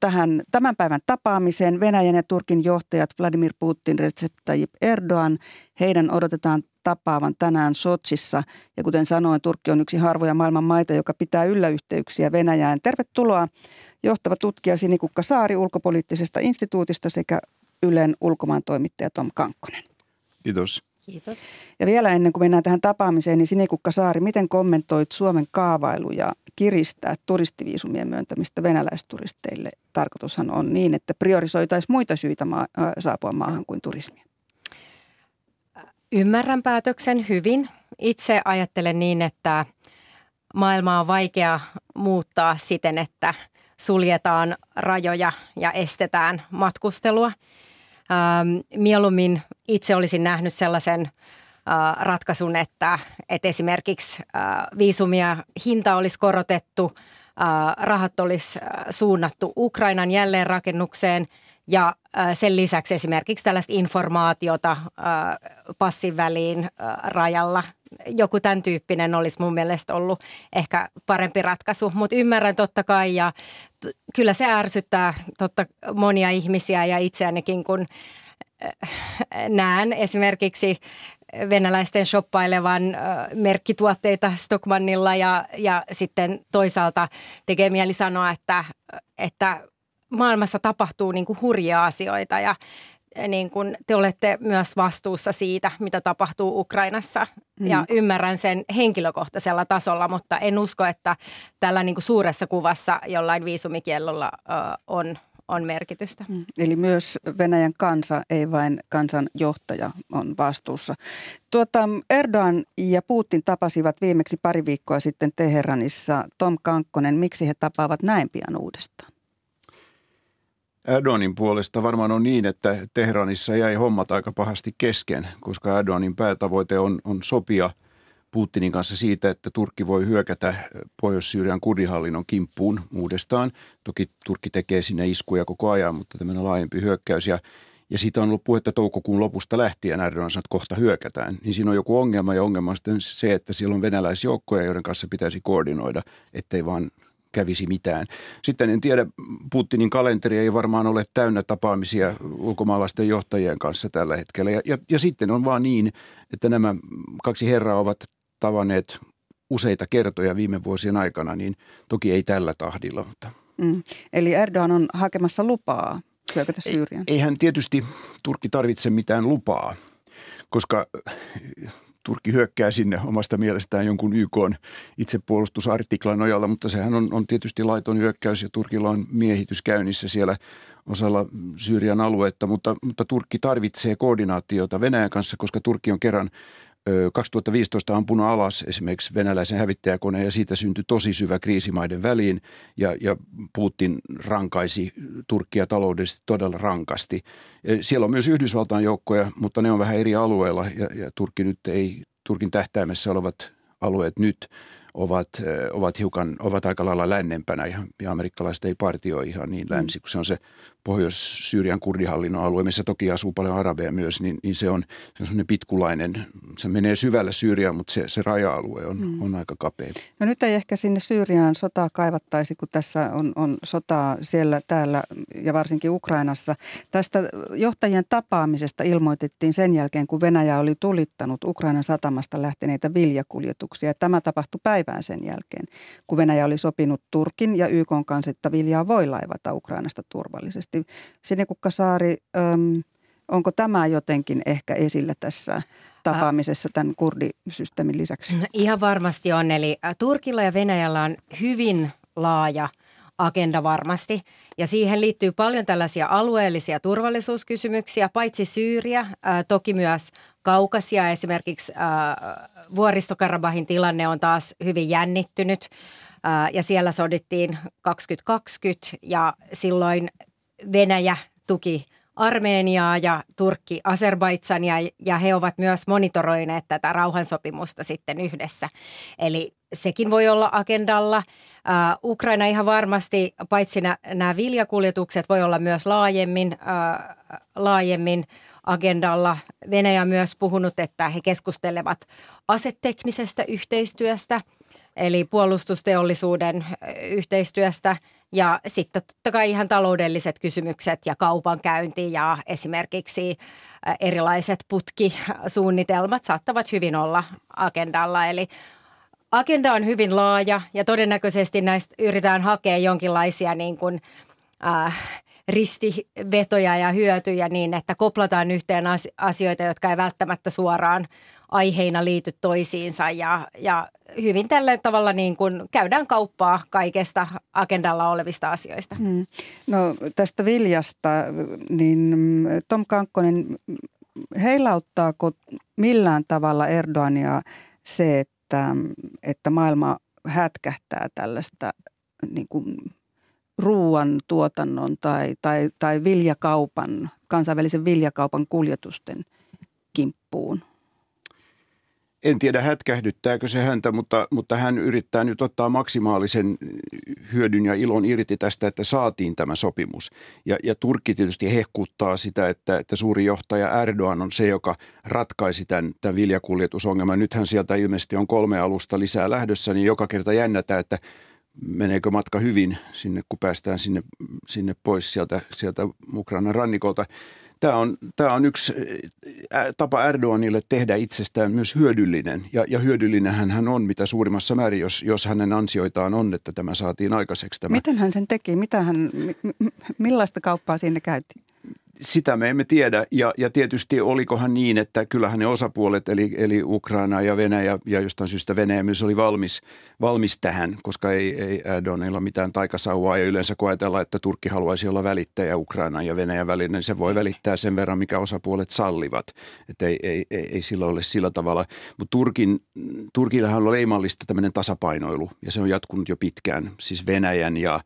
Speaker 2: tähän tämän päivän tapaamiseen Venäjän ja Turkin johtajat Vladimir Putin, Recep Tayyip Erdogan. Heidän odotetaan tapaavan tänään Sotsissa. Ja kuten sanoin, Turkki on yksi harvoja maailman maita, joka pitää yllä yhteyksiä Venäjään. Tervetuloa johtava tutkija Sinikukka Saari ulkopoliittisesta instituutista sekä Ylen ulkomaan toimittaja Tom Kankkonen.
Speaker 5: Kiitos.
Speaker 2: Kiitos. Ja vielä ennen kuin mennään tähän tapaamiseen, niin Sinikukka Saari, miten kommentoit Suomen kaavailuja kiristää turistiviisumien myöntämistä venäläisturisteille? Tarkoitushan on niin, että priorisoitaisiin muita syitä maa, äh, saapua maahan kuin turismia.
Speaker 6: Ymmärrän päätöksen hyvin. Itse ajattelen niin, että maailmaa on vaikea muuttaa siten, että suljetaan rajoja ja estetään matkustelua – Ähm, mieluummin itse olisin nähnyt sellaisen äh, ratkaisun, että, että esimerkiksi äh, viisumia hinta olisi korotettu, äh, rahat olisi äh, suunnattu Ukrainan jälleenrakennukseen ja sen lisäksi esimerkiksi tällaista informaatiota passin väliin rajalla – joku tämän tyyppinen olisi mun mielestä ollut ehkä parempi ratkaisu, mutta ymmärrän totta kai ja kyllä se ärsyttää totta monia ihmisiä ja itseänikin, kun näen esimerkiksi venäläisten shoppailevan merkkituotteita Stockmannilla ja, ja sitten toisaalta tekee mieli sanoa, että, että maailmassa tapahtuu niin kuin hurjia asioita ja niin kuin te olette myös vastuussa siitä, mitä tapahtuu Ukrainassa. Mm. Ja ymmärrän sen henkilökohtaisella tasolla, mutta en usko, että tällä niin kuin suuressa kuvassa jollain viisumikiellolla ö, on, on merkitystä. Mm.
Speaker 2: Eli myös Venäjän kansa, ei vain kansan johtaja, on vastuussa. Tuota, Erdogan ja Putin tapasivat viimeksi pari viikkoa sitten Teheranissa. Tom Kankkonen, miksi he tapaavat näin pian uudestaan?
Speaker 5: Erdoganin puolesta varmaan on niin, että Tehranissa jäi hommat aika pahasti kesken, koska Erdoganin päätavoite on, on sopia Putinin kanssa siitä, että Turkki voi hyökätä Pohjois-Syyrian kurdihallinnon kimppuun uudestaan. Toki Turkki tekee sinne iskuja koko ajan, mutta tämmöinen laajempi hyökkäys. Ja ja siitä on ollut puhetta toukokuun lopusta lähtien, Erdogan sanoo, että kohta hyökätään. Niin siinä on joku ongelma ja ongelma on sitten se, että siellä on venäläisjoukkoja, joiden kanssa pitäisi koordinoida, ettei vaan kävisi mitään. Sitten en tiedä, Putinin kalenteri ei varmaan ole täynnä tapaamisia ulkomaalaisten johtajien kanssa tällä hetkellä. Ja, ja, ja sitten on vaan niin, että nämä kaksi herraa ovat tavanneet useita kertoja viime vuosien aikana, niin toki ei tällä tahdilla. Mutta.
Speaker 2: Mm. Eli Erdogan on hakemassa lupaa hyökätä Syyriaan?
Speaker 5: Eihän tietysti Turkki tarvitse mitään lupaa, koska Turkki hyökkää sinne omasta mielestään jonkun YK itsepuolustusartiklan nojalla, mutta sehän on, on tietysti laiton hyökkäys ja Turkilla on miehitys käynnissä siellä osalla Syyrian aluetta, mutta, mutta Turkki tarvitsee koordinaatiota Venäjän kanssa, koska Turkki on kerran 2015 ampunut alas esimerkiksi venäläisen hävittäjäkoneen ja siitä syntyi tosi syvä kriisimaiden väliin ja, ja Putin rankaisi Turkkia taloudellisesti todella rankasti. Siellä on myös Yhdysvaltain joukkoja, mutta ne on vähän eri alueilla ja, ja Turkki nyt ei, Turkin tähtäimessä olevat alueet nyt – ovat, ovat, hiukan, ovat aika lailla lännempänä ja, ja amerikkalaiset ei partioi ihan niin länsi, kun se on se Pohjois-Syyrian kurdihallinnon alue, missä toki asuu paljon arabeja myös, niin, niin se on, se on sellainen pitkulainen, se menee syvällä Syyriaan, mutta se, se raja-alue on, mm. on aika kapea.
Speaker 2: No nyt ei ehkä sinne Syyriaan sotaa kaivattaisi, kun tässä on, on sotaa siellä, täällä ja varsinkin Ukrainassa. Tästä johtajien tapaamisesta ilmoitettiin sen jälkeen, kun Venäjä oli tulittanut Ukrainan satamasta lähteneitä viljakuljetuksia. Tämä tapahtui päivään sen jälkeen, kun Venäjä oli sopinut Turkin ja YK kanssa, että viljaa voi laivata Ukrainasta turvallisesti kovasti. Sinikukka-Saari, äm, onko tämä jotenkin ehkä esillä tässä tapaamisessa tämän kurdisysteemin lisäksi?
Speaker 6: No, ihan varmasti on. Eli Turkilla ja Venäjällä on hyvin laaja agenda varmasti. Ja siihen liittyy paljon tällaisia alueellisia turvallisuuskysymyksiä, paitsi Syyriä, ää, toki myös Kaukasia. Esimerkiksi ää, Vuoristokarabahin tilanne on taas hyvin jännittynyt ää, ja siellä sodittiin 2020 ja silloin Venäjä tuki Armeniaa ja Turkki Azerbaidsania ja he ovat myös monitoroineet tätä rauhansopimusta sitten yhdessä. Eli sekin voi olla agendalla. Uh, Ukraina ihan varmasti, paitsi nämä viljakuljetukset, voi olla myös laajemmin, uh, laajemmin agendalla. Venäjä on myös puhunut, että he keskustelevat aseteknisestä yhteistyöstä, eli puolustusteollisuuden yhteistyöstä – ja sitten totta kai ihan taloudelliset kysymykset ja kaupankäynti ja esimerkiksi erilaiset putkisuunnitelmat saattavat hyvin olla agendalla. Eli agenda on hyvin laaja ja todennäköisesti näistä yritetään hakea jonkinlaisia niin kuin, äh, ristivetoja ja hyötyjä niin, että koplataan yhteen asioita, jotka ei välttämättä suoraan aiheina liity toisiinsa ja, ja hyvin tällä tavalla niin kuin käydään kauppaa kaikesta agendalla olevista asioista. Hmm.
Speaker 2: No tästä viljasta, niin Tom Kankkonen, heilauttaako millään tavalla Erdogania se, että, että maailma hätkähtää tällaista niin kuin ruoan tuotannon tai, tai, tai viljakaupan, kansainvälisen viljakaupan kuljetusten kimppuun?
Speaker 5: En tiedä hätkähdyttääkö se häntä, mutta, mutta hän yrittää nyt ottaa maksimaalisen hyödyn ja ilon irti tästä, että saatiin tämä sopimus. Ja, ja Turkki tietysti hehkuttaa sitä, että, että suuri johtaja Erdogan on se, joka ratkaisi tämän, tämän viljakuljetusongelman. Nythän sieltä ilmeisesti on kolme alusta lisää lähdössä, niin joka kerta jännätä, että meneekö matka hyvin sinne, kun päästään sinne, sinne pois sieltä, sieltä Ukrainan rannikolta. Tämä on, tämä on yksi tapa Erdoganille tehdä itsestään myös hyödyllinen. Ja, ja hyödyllinen hän on mitä suurimmassa määrin, jos, jos hänen ansioitaan on, että tämä saatiin aikaiseksi. Tämä.
Speaker 2: Miten hän sen teki? Mitä hän, millaista kauppaa sinne käytiin?
Speaker 5: Sitä me emme tiedä. Ja, ja tietysti olikohan niin, että kyllähän ne osapuolet, eli, eli Ukraina ja Venäjä ja jostain syystä Venäjä myös oli valmis, valmis tähän, koska ei, ei Erdoganilla mitään taikasauvaa. Ja yleensä kun ajatellaan, että Turkki haluaisi olla välittäjä Ukraina ja Venäjän välinen, niin se voi välittää sen verran, mikä osapuolet sallivat. Että ei, ei, ei, ei sillä ole sillä tavalla. Mutta Turkin, Turkillahan on leimallista tämmöinen tasapainoilu ja se on jatkunut jo pitkään. Siis Venäjän ja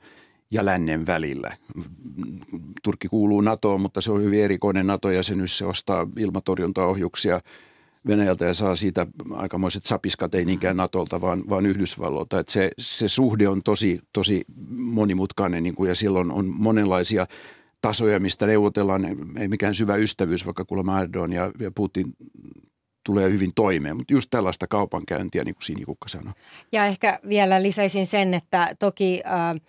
Speaker 5: ja lännen välillä. Turkki kuuluu NATOon, mutta se on hyvin erikoinen NATO-jäsenyys. Se ostaa ilmatorjuntaohjuksia Venäjältä ja saa siitä aikamoiset sapiskat, ei niinkään Natolta, vaan, vaan Yhdysvalloilta. Et se, se suhde on tosi, tosi monimutkainen niin kuin, ja silloin on monenlaisia tasoja, mistä neuvotellaan. Ei mikään syvä ystävyys, vaikka kuulemma Erdogan ja, ja Putin tulee hyvin toimeen, mutta just tällaista kaupankäyntiä, niin kuin Sinikukka sanoi.
Speaker 6: Ja ehkä vielä lisäisin sen, että toki äh,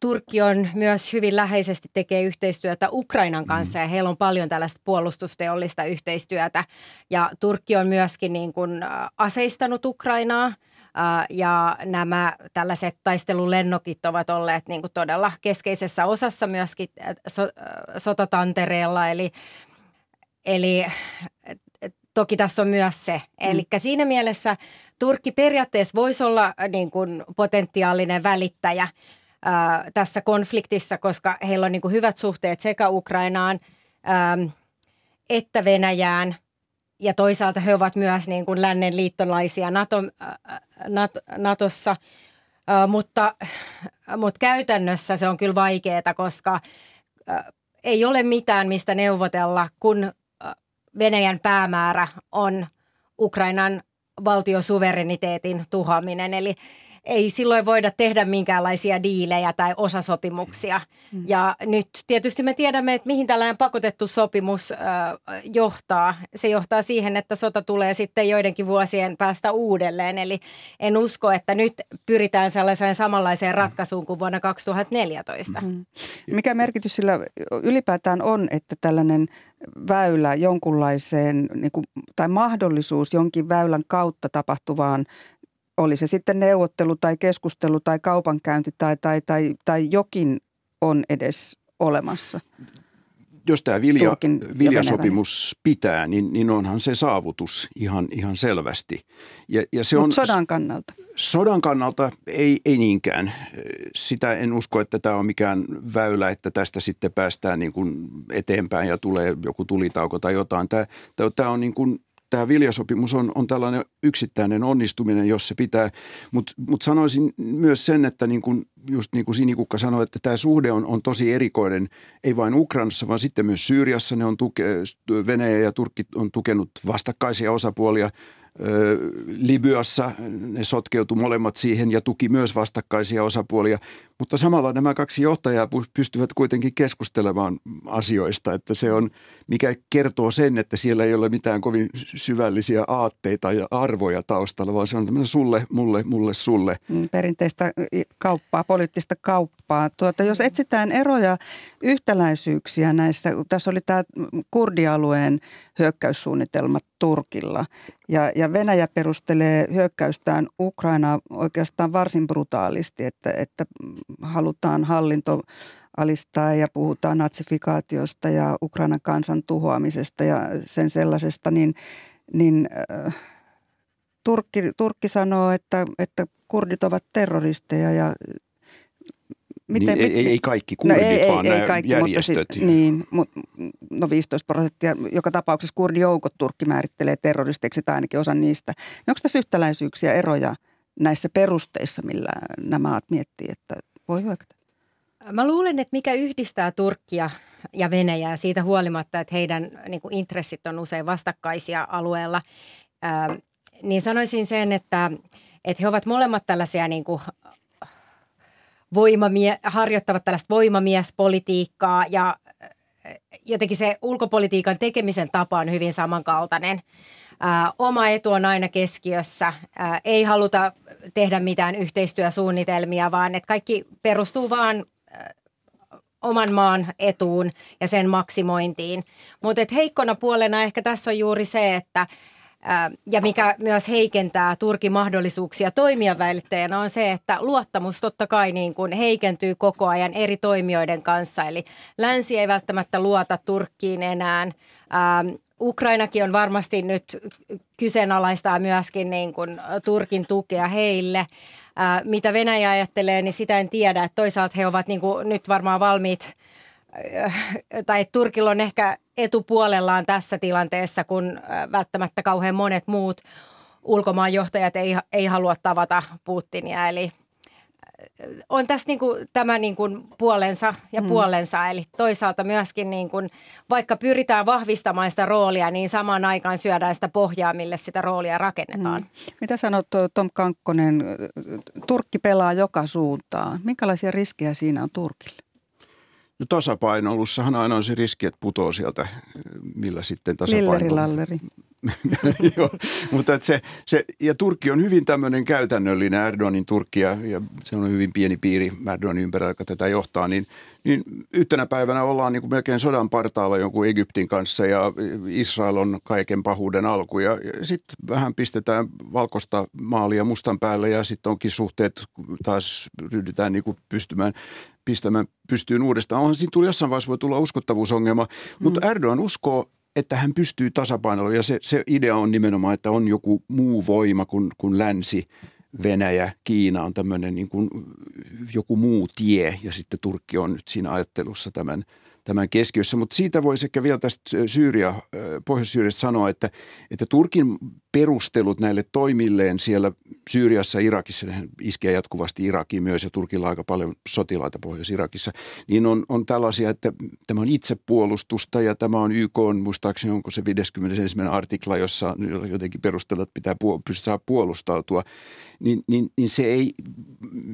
Speaker 6: Turkki on myös hyvin läheisesti tekee yhteistyötä Ukrainan kanssa mm. ja heillä on paljon tällaista puolustusteollista yhteistyötä. Ja Turkki on myöskin niin kuin aseistanut Ukrainaa ja nämä tällaiset taistelulennokit ovat olleet niin kuin todella keskeisessä osassa myöskin so, sotatantereella. Eli, eli toki tässä on myös se. Mm. Eli siinä mielessä Turkki periaatteessa voisi olla niin kuin potentiaalinen välittäjä – tässä konfliktissa, koska heillä on niin kuin hyvät suhteet sekä Ukrainaan ää, että Venäjään. Ja toisaalta he ovat myös niin kuin lännen liittolaisia NATO, NATO, Natossa. Ää, mutta, mutta käytännössä se on kyllä vaikeaa, koska ää, ei ole mitään, mistä neuvotella, kun Venäjän päämäärä on Ukrainan valtiosuvereniteetin tuhoaminen. Eli ei silloin voida tehdä minkäänlaisia diilejä tai osasopimuksia. Mm. Ja nyt tietysti me tiedämme, että mihin tällainen pakotettu sopimus äh, johtaa. Se johtaa siihen, että sota tulee sitten joidenkin vuosien päästä uudelleen. Eli en usko, että nyt pyritään sellaiseen samanlaiseen ratkaisuun kuin vuonna 2014. Mm.
Speaker 2: Mikä merkitys sillä ylipäätään on, että tällainen väylä jonkunlaiseen niin kuin, tai mahdollisuus jonkin väylän kautta tapahtuvaan oli se sitten neuvottelu tai keskustelu tai kaupankäynti tai, tai, tai, tai jokin on edes olemassa.
Speaker 5: Jos tämä vilja, viljasopimus pitää, niin, niin onhan se saavutus ihan, ihan selvästi.
Speaker 2: Ja, ja se on, sodan kannalta?
Speaker 5: Sodan kannalta ei, ei niinkään. Sitä en usko, että tämä on mikään väylä, että tästä sitten päästään niin kuin eteenpäin ja tulee joku tulitauko tai jotain. Tämä, tämä on niin kuin tämä viljasopimus on, on tällainen yksittäinen onnistuminen, jos se pitää. Mutta mut sanoisin myös sen, että niin kun, just niin kuin Sinikukka sanoi, että tämä suhde on, on tosi erikoinen, ei vain Ukrainassa, vaan sitten myös Syyriassa ne on tuke, Venäjä ja Turkki on tukenut vastakkaisia osapuolia – Libyassa ne sotkeutu molemmat siihen ja tuki myös vastakkaisia osapuolia, mutta samalla nämä kaksi johtajaa pystyvät kuitenkin keskustelemaan asioista, että se on, mikä kertoo sen, että siellä ei ole mitään kovin syvällisiä aatteita ja arvoja taustalla, vaan se on tämmöinen sulle, mulle, mulle, sulle.
Speaker 2: Mm, perinteistä kauppaa, poliittista kauppaa. Tuota, jos etsitään eroja, yhtäläisyyksiä näissä, tässä oli tämä kurdialueen hyökkäyssuunnitelma Turkilla. Ja, ja Venäjä perustelee hyökkäystään Ukrainaa oikeastaan varsin brutaalisti, että, että halutaan hallinto alistaa ja puhutaan natsifikaatiosta ja Ukrainan kansan tuhoamisesta ja sen sellaisesta, niin, niin äh, Turkki, Turkki sanoo, että, että kurdit ovat terroristeja ja
Speaker 5: Miten, niin, mit, ei, ei kaikki kurdit, no ei, vaan ei, ei kaikki, järjestöt. Mutta
Speaker 2: siis, niin, mutta, no 15 prosenttia. Joka tapauksessa kurdijoukot Turkki määrittelee terroristeiksi tai ainakin osa niistä. No onko tässä yhtäläisyyksiä, eroja näissä perusteissa, millä nämä maat miettii, että voi hyökätä?
Speaker 6: Mä luulen, että mikä yhdistää Turkkia ja Venäjää siitä huolimatta, että heidän niin kuin, intressit on usein vastakkaisia alueella, ää, niin sanoisin sen, että, että he ovat molemmat tällaisia niin kuin, voimamie- harjoittavat tällaista voimamiespolitiikkaa ja äh, jotenkin se ulkopolitiikan tekemisen tapa on hyvin samankaltainen. Ää, oma etu on aina keskiössä. Ää, ei haluta tehdä mitään yhteistyösuunnitelmia, vaan että kaikki perustuu vaan oman maan etuun ja sen maksimointiin. Mutta heikkona puolena ehkä tässä on juuri se, että ja mikä myös heikentää Turkin mahdollisuuksia toimia välittäjänä on se, että luottamus totta kai niin kuin heikentyy koko ajan eri toimijoiden kanssa. Eli länsi ei välttämättä luota Turkkiin enää. Ukrainakin on varmasti nyt kyseenalaistaa myöskin niin kuin Turkin tukea heille. mitä Venäjä ajattelee, niin sitä en tiedä. Toisaalta he ovat niin kuin nyt varmaan valmiit tai Turkilla on ehkä etupuolellaan tässä tilanteessa, kun välttämättä kauhean monet muut ulkomaanjohtajat ei, ei halua tavata Putinia. Eli on tässä niin kuin, tämä niin kuin puolensa ja mm. puolensa. Eli toisaalta myöskin niin kuin, vaikka pyritään vahvistamaan sitä roolia, niin samaan aikaan syödään sitä pohjaa, mille sitä roolia rakennetaan. Mm.
Speaker 2: Mitä sanot Tom Kankkonen? Turkki pelaa joka suuntaan. Minkälaisia riskejä siinä on Turkille?
Speaker 5: No tasapainoilussahan aina on se riski, että putoo sieltä, millä sitten tasapaino... Joo, mutta se, se, ja Turkki on hyvin tämmöinen käytännöllinen, Erdoganin Turkki ja, ja se on hyvin pieni piiri Erdoganin ympärillä, joka tätä johtaa, niin, niin yhtenä päivänä ollaan niin kuin melkein sodan partaalla jonkun Egyptin kanssa ja Israel on kaiken pahuuden alku ja, ja sitten vähän pistetään valkoista maalia mustan päälle ja sitten onkin suhteet taas ryhdytään niin kuin pystymään pistämään pystyyn uudestaan. Onhan siinä tuli jossain vaiheessa voi tulla uskottavuusongelma, mm. mutta Erdogan uskoo että hän pystyy tasapainoilemaan ja se, se idea on nimenomaan, että on joku muu voima kuin, kuin länsi, Venäjä, Kiina on tämmöinen niin kuin joku muu tie ja sitten Turkki on nyt siinä ajattelussa tämän – tämän keskiössä. Mutta siitä voisi ehkä vielä tästä Syyria, Pohjois-Syyriasta sanoa, että, että Turkin perustelut näille toimilleen siellä Syyriassa, Irakissa, iskee jatkuvasti Irakiin myös ja Turkilla aika paljon sotilaita Pohjois-Irakissa, niin on, on tällaisia, että tämä on itsepuolustusta ja tämä on YK, on, muistaakseni onko se 51. artikla, jossa jotenkin perustellaan, että pitää pystyä puolustautua niin, niin, niin se ei,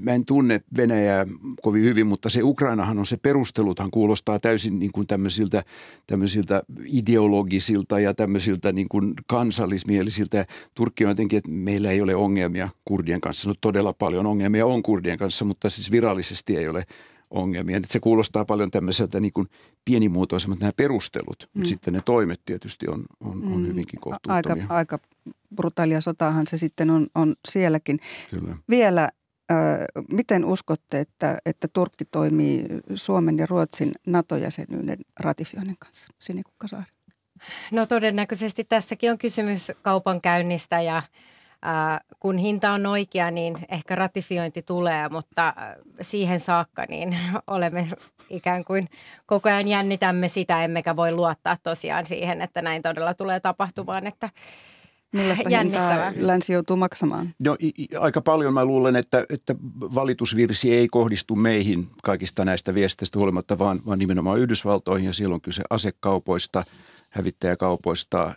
Speaker 5: mä en tunne Venäjää kovin hyvin, mutta se Ukrainahan on se perusteluthan kuulostaa täysin niin kuin tämmöisiltä, tämmöisiltä ideologisilta ja tämmöisiltä niin kuin kansallismielisiltä. Turkki on jotenkin, että meillä ei ole ongelmia kurdien kanssa. No todella paljon ongelmia on kurdien kanssa, mutta siis virallisesti ei ole ongelmia. Että se kuulostaa paljon tämmöiseltä niin kuin pienimuotoisemmat nämä perustelut, mm. mutta sitten ne toimet tietysti on, on, on mm. hyvinkin kohtuuttomia.
Speaker 2: Aika, aika brutaalia sotaahan se sitten on, on sielläkin.
Speaker 5: Kyllä.
Speaker 2: Vielä, äh, miten uskotte, että, että Turkki toimii Suomen ja Ruotsin NATO-jäsenyyden ratifioinnin kanssa? Sinikukkasaari.
Speaker 6: No todennäköisesti tässäkin on kysymys kaupankäynnistä ja äh, kun hinta on oikea, niin ehkä ratifiointi tulee, mutta siihen saakka niin olemme ikään kuin koko ajan jännitämme sitä, emmekä voi luottaa tosiaan siihen, että näin todella tulee tapahtumaan, että
Speaker 2: Millaista hintaa länsi joutuu maksamaan?
Speaker 5: No aika paljon mä luulen, että, että valitusvirsi ei kohdistu meihin kaikista näistä viesteistä huolimatta, vaan, vaan nimenomaan Yhdysvaltoihin ja siellä on kyse asekaupoista, hävittäjäkaupoista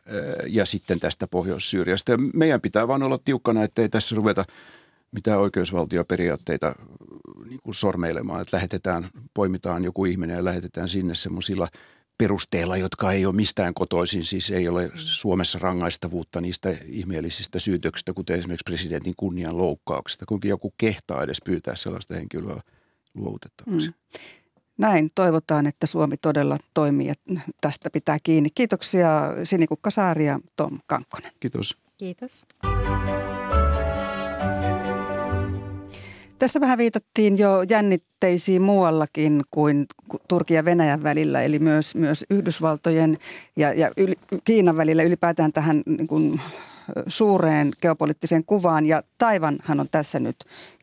Speaker 5: ja sitten tästä Pohjois-Syyriasta. Ja meidän pitää vaan olla tiukkana, että ei tässä ruveta mitään oikeusvaltioperiaatteita niin kuin sormeilemaan, että lähetetään, poimitaan joku ihminen ja lähetetään sinne semmoisilla – perusteella, jotka ei ole mistään kotoisin, siis ei ole Suomessa rangaistavuutta niistä ihmeellisistä syytöksistä, kuten esimerkiksi presidentin kunnian loukkauksesta, kuinka joku kehtaa edes pyytää sellaista henkilöä luovutettavaksi. Mm.
Speaker 2: Näin toivotaan, että Suomi todella toimii ja tästä pitää kiinni. Kiitoksia Sinikukka Saari ja Tom Kankkonen.
Speaker 5: Kiitos.
Speaker 6: Kiitos.
Speaker 2: Tässä vähän viitattiin jo jännitteisiin muuallakin kuin Turkin ja Venäjän välillä, eli myös, myös Yhdysvaltojen ja, ja yli, Kiinan välillä ylipäätään tähän niin kuin, suureen geopoliittiseen kuvaan ja Taivanhan on tässä nyt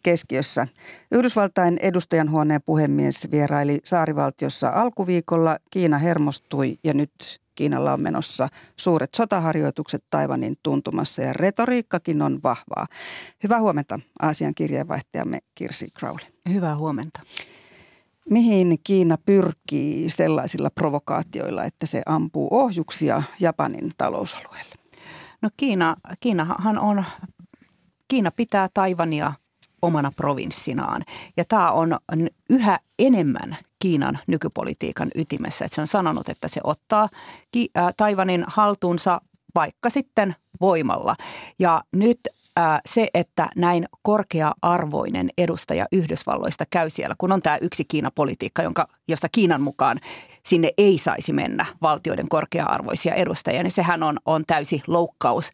Speaker 2: keskiössä. Yhdysvaltain edustajanhuoneen puhemies vieraili saarivaltiossa alkuviikolla. Kiina hermostui ja nyt Kiinalla on menossa suuret sotaharjoitukset Taivanin tuntumassa ja retoriikkakin on vahvaa. Hyvää huomenta Aasian kirjeenvaihtajamme Kirsi Crowley.
Speaker 7: Hyvää huomenta.
Speaker 2: Mihin Kiina pyrkii sellaisilla provokaatioilla, että se ampuu ohjuksia Japanin talousalueelle?
Speaker 7: No Kiina, Kiinahan on, Kiina pitää Taivania omana provinssinaan. Ja tämä on yhä enemmän Kiinan nykypolitiikan ytimessä. Että se on sanonut, että se ottaa Taivanin haltuunsa vaikka sitten voimalla. Ja nyt se, että näin korkea-arvoinen edustaja Yhdysvalloista käy siellä, kun on tämä yksi Kiina-politiikka, jonka, jossa Kiinan mukaan sinne ei saisi mennä valtioiden korkea-arvoisia edustajia, niin sehän on, on täysi loukkaus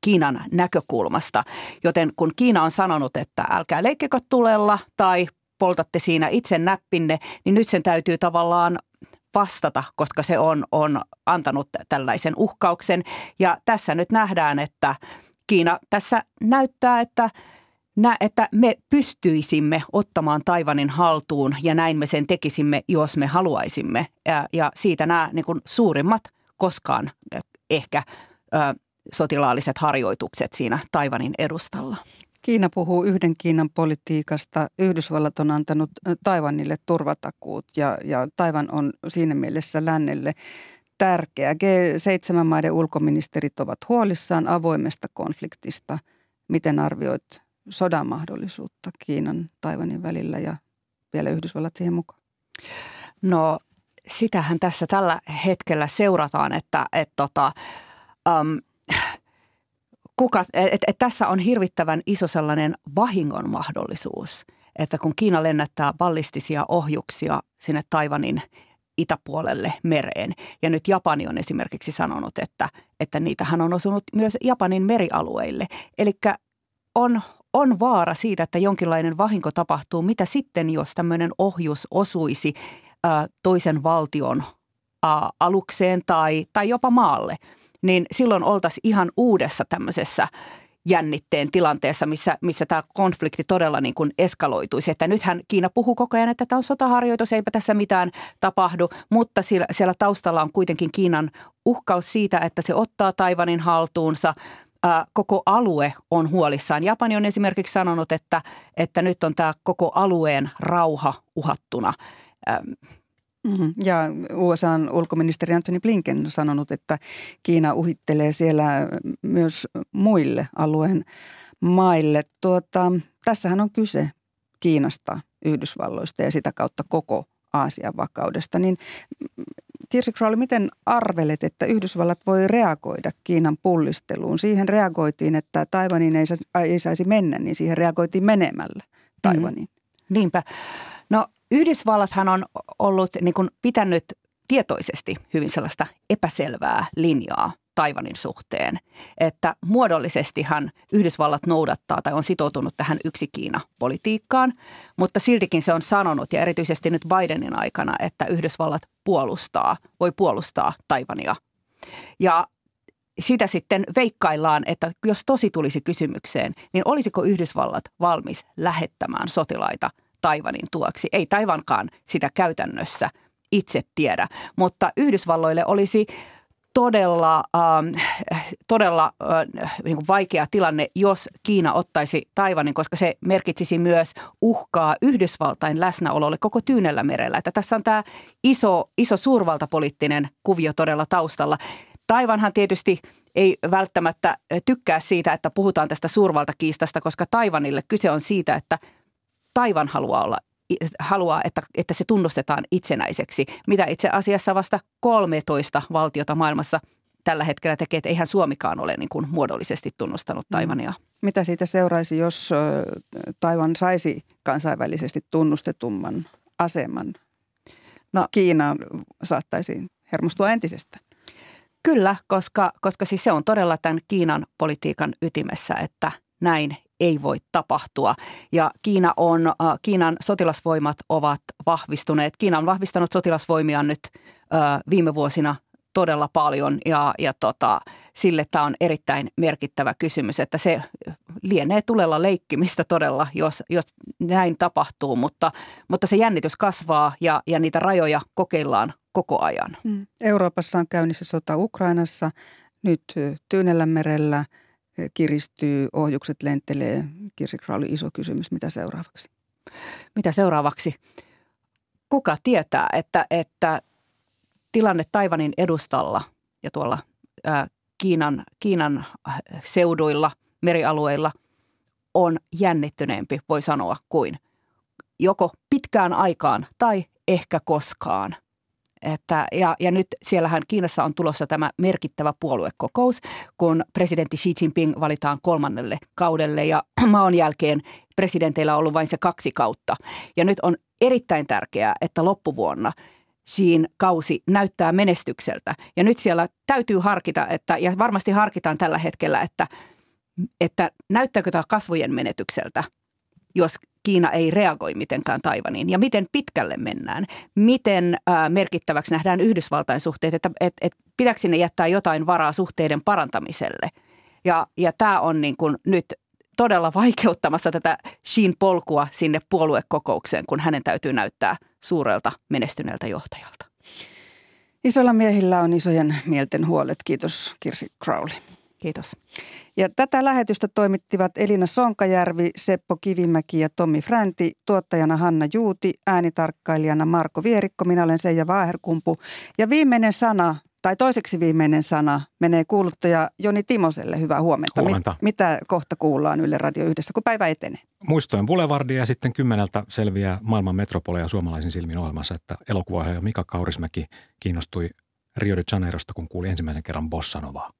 Speaker 7: Kiinan näkökulmasta. Joten kun Kiina on sanonut, että älkää leikkekö tulella tai poltatte siinä itse näppinne, niin nyt sen täytyy tavallaan vastata, koska se on, on antanut tällaisen uhkauksen. Ja tässä nyt nähdään, että Kiina tässä näyttää, että nä, että me pystyisimme ottamaan Taivanin haltuun ja näin me sen tekisimme, jos me haluaisimme. Ja, ja siitä nämä niin kuin suurimmat koskaan ehkä ö, sotilaalliset harjoitukset siinä Taivanin edustalla.
Speaker 2: Kiina puhuu yhden Kiinan politiikasta. Yhdysvallat on antanut Taiwanille turvatakuut ja, ja Taiwan on siinä mielessä lännelle tärkeä. G7-maiden ulkoministerit ovat huolissaan avoimesta konfliktista. Miten arvioit sodan mahdollisuutta Kiinan, Taiwanin välillä ja vielä Yhdysvallat siihen mukaan?
Speaker 7: No sitähän tässä tällä hetkellä seurataan, että et, tota, um, kuka, et, et tässä on hirvittävän iso sellainen vahingon mahdollisuus, että kun Kiina lennättää ballistisia ohjuksia sinne Taivanin itäpuolelle mereen. Ja nyt Japani on esimerkiksi sanonut, että, että niitähän on osunut myös Japanin merialueille. Eli on, on vaara siitä, että jonkinlainen vahinko tapahtuu. Mitä sitten, jos tämmöinen ohjus osuisi ä, toisen valtion ä, alukseen tai, tai jopa maalle? Niin silloin oltaisiin ihan uudessa tämmöisessä jännitteen tilanteessa, missä, missä tämä konflikti todella niin kuin eskaloituisi. Että nythän Kiina puhuu koko ajan, että tämä on sotaharjoitus, eipä tässä mitään tapahdu, mutta siellä, siellä taustalla on kuitenkin Kiinan uhkaus siitä, että se ottaa Taivanin haltuunsa. Koko alue on huolissaan. Japani on esimerkiksi sanonut, että, että nyt on tämä koko alueen rauha uhattuna.
Speaker 2: Mm-hmm. Ja USAn ulkoministeri Anthony Blinken on sanonut, että Kiina uhittelee siellä myös muille alueen maille. Tuota, tässähän on kyse Kiinasta, Yhdysvalloista ja sitä kautta koko Aasian vakaudesta. Niin Kirsi Crowley, miten arvelet, että Yhdysvallat voi reagoida Kiinan pullisteluun? Siihen reagoitiin, että Taiwanin ei, ei saisi mennä, niin siihen reagoitiin menemällä Taiwaniin.
Speaker 7: Mm. Niinpä. No Yhdysvallathan on ollut niin kuin pitänyt tietoisesti hyvin sellaista epäselvää linjaa Taivanin suhteen. Että muodollisestihan Yhdysvallat noudattaa tai on sitoutunut tähän yksi Kiina-politiikkaan, mutta siltikin se on sanonut ja erityisesti nyt Bidenin aikana, että Yhdysvallat puolustaa, voi puolustaa Taivania. Ja sitä sitten veikkaillaan, että jos tosi tulisi kysymykseen, niin olisiko Yhdysvallat valmis lähettämään sotilaita Taivanin tuoksi. Ei Taivankaan sitä käytännössä itse tiedä, mutta Yhdysvalloille olisi todella, äh, todella äh, niin kuin vaikea tilanne, jos Kiina ottaisi Taivanin, koska se merkitsisi myös uhkaa Yhdysvaltain läsnäololle koko Tyynellä merellä. Että tässä on tämä iso, iso suurvaltapoliittinen kuvio todella taustalla. Taivanhan tietysti ei välttämättä tykkää siitä, että puhutaan tästä suurvaltakiistasta, koska Taivanille kyse on siitä, että Taivan haluaa olla haluaa, että, että se tunnustetaan itsenäiseksi, mitä itse asiassa vasta 13 valtiota maailmassa tällä hetkellä tekee, että eihän Suomikaan ole niin kuin muodollisesti tunnustanut mm. Taivania.
Speaker 2: Mitä siitä seuraisi, jos Taivan saisi kansainvälisesti tunnustetumman aseman? No, Kiina saattaisi hermostua entisestä.
Speaker 7: Kyllä, koska, koska siis se on todella tämän Kiinan politiikan ytimessä, että näin ei voi tapahtua. Ja Kiina on, äh, Kiinan sotilasvoimat ovat vahvistuneet. Kiina on vahvistanut sotilasvoimia nyt äh, viime vuosina todella paljon ja, ja tota, sille tämä on erittäin merkittävä kysymys, että se lienee tulella leikkimistä todella, jos, jos näin tapahtuu, mutta, mutta se jännitys kasvaa ja, ja niitä rajoja kokeillaan koko ajan. Mm.
Speaker 2: Euroopassa on käynnissä sota Ukrainassa, nyt Tyynellä merellä – kiristyy, ohjukset lentelee. Kirsi Crowley, iso kysymys, mitä seuraavaksi?
Speaker 7: Mitä seuraavaksi? Kuka tietää, että, että tilanne Taivanin edustalla ja tuolla ää, Kiinan, Kiinan seuduilla, merialueilla on jännittyneempi, voi sanoa, kuin joko pitkään aikaan tai ehkä koskaan – että, ja, ja nyt siellähän Kiinassa on tulossa tämä merkittävä puoluekokous, kun presidentti Xi Jinping valitaan kolmannelle kaudelle ja maon jälkeen presidenteillä on ollut vain se kaksi kautta. Ja nyt on erittäin tärkeää, että loppuvuonna Xiin kausi näyttää menestykseltä. Ja nyt siellä täytyy harkita, että, ja varmasti harkitaan tällä hetkellä, että, että näyttääkö tämä kasvojen menetykseltä, jos Kiina ei reagoi mitenkään Taivaniin ja miten pitkälle mennään. Miten merkittäväksi nähdään Yhdysvaltain suhteet, että et, et, pitääkö sinne jättää jotain varaa suhteiden parantamiselle. Ja, ja tämä on niin kuin nyt todella vaikeuttamassa tätä Shin polkua sinne puoluekokoukseen, kun hänen täytyy näyttää suurelta menestyneeltä johtajalta.
Speaker 2: Isolla miehillä on isojen mielten huolet. Kiitos Kirsi Crowley.
Speaker 7: Kiitos.
Speaker 2: Ja tätä lähetystä toimittivat Elina Sonkajärvi, Seppo Kivimäki ja Tommi Fränti, tuottajana Hanna Juuti, äänitarkkailijana Marko Vierikko, minä olen Seija Vaaherkumpu. Ja viimeinen sana, tai toiseksi viimeinen sana, menee kuuluttaja Joni Timoselle. Hyvää huomenta.
Speaker 8: Huomenta.
Speaker 2: Mit, mitä kohta kuullaan Yle Radio yhdessä, kun päivä etenee?
Speaker 8: Muistojen Boulevardia ja sitten kymmeneltä selviää maailman metropoleja suomalaisin silmin ohjelmassa, että elokuvaohjaaja Mika Kaurismäki kiinnostui Rio de Janeirosta, kun kuuli ensimmäisen kerran Bossanovaa.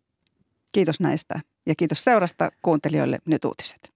Speaker 2: Kiitos näistä ja kiitos seurasta kuuntelijoille nyt uutiset.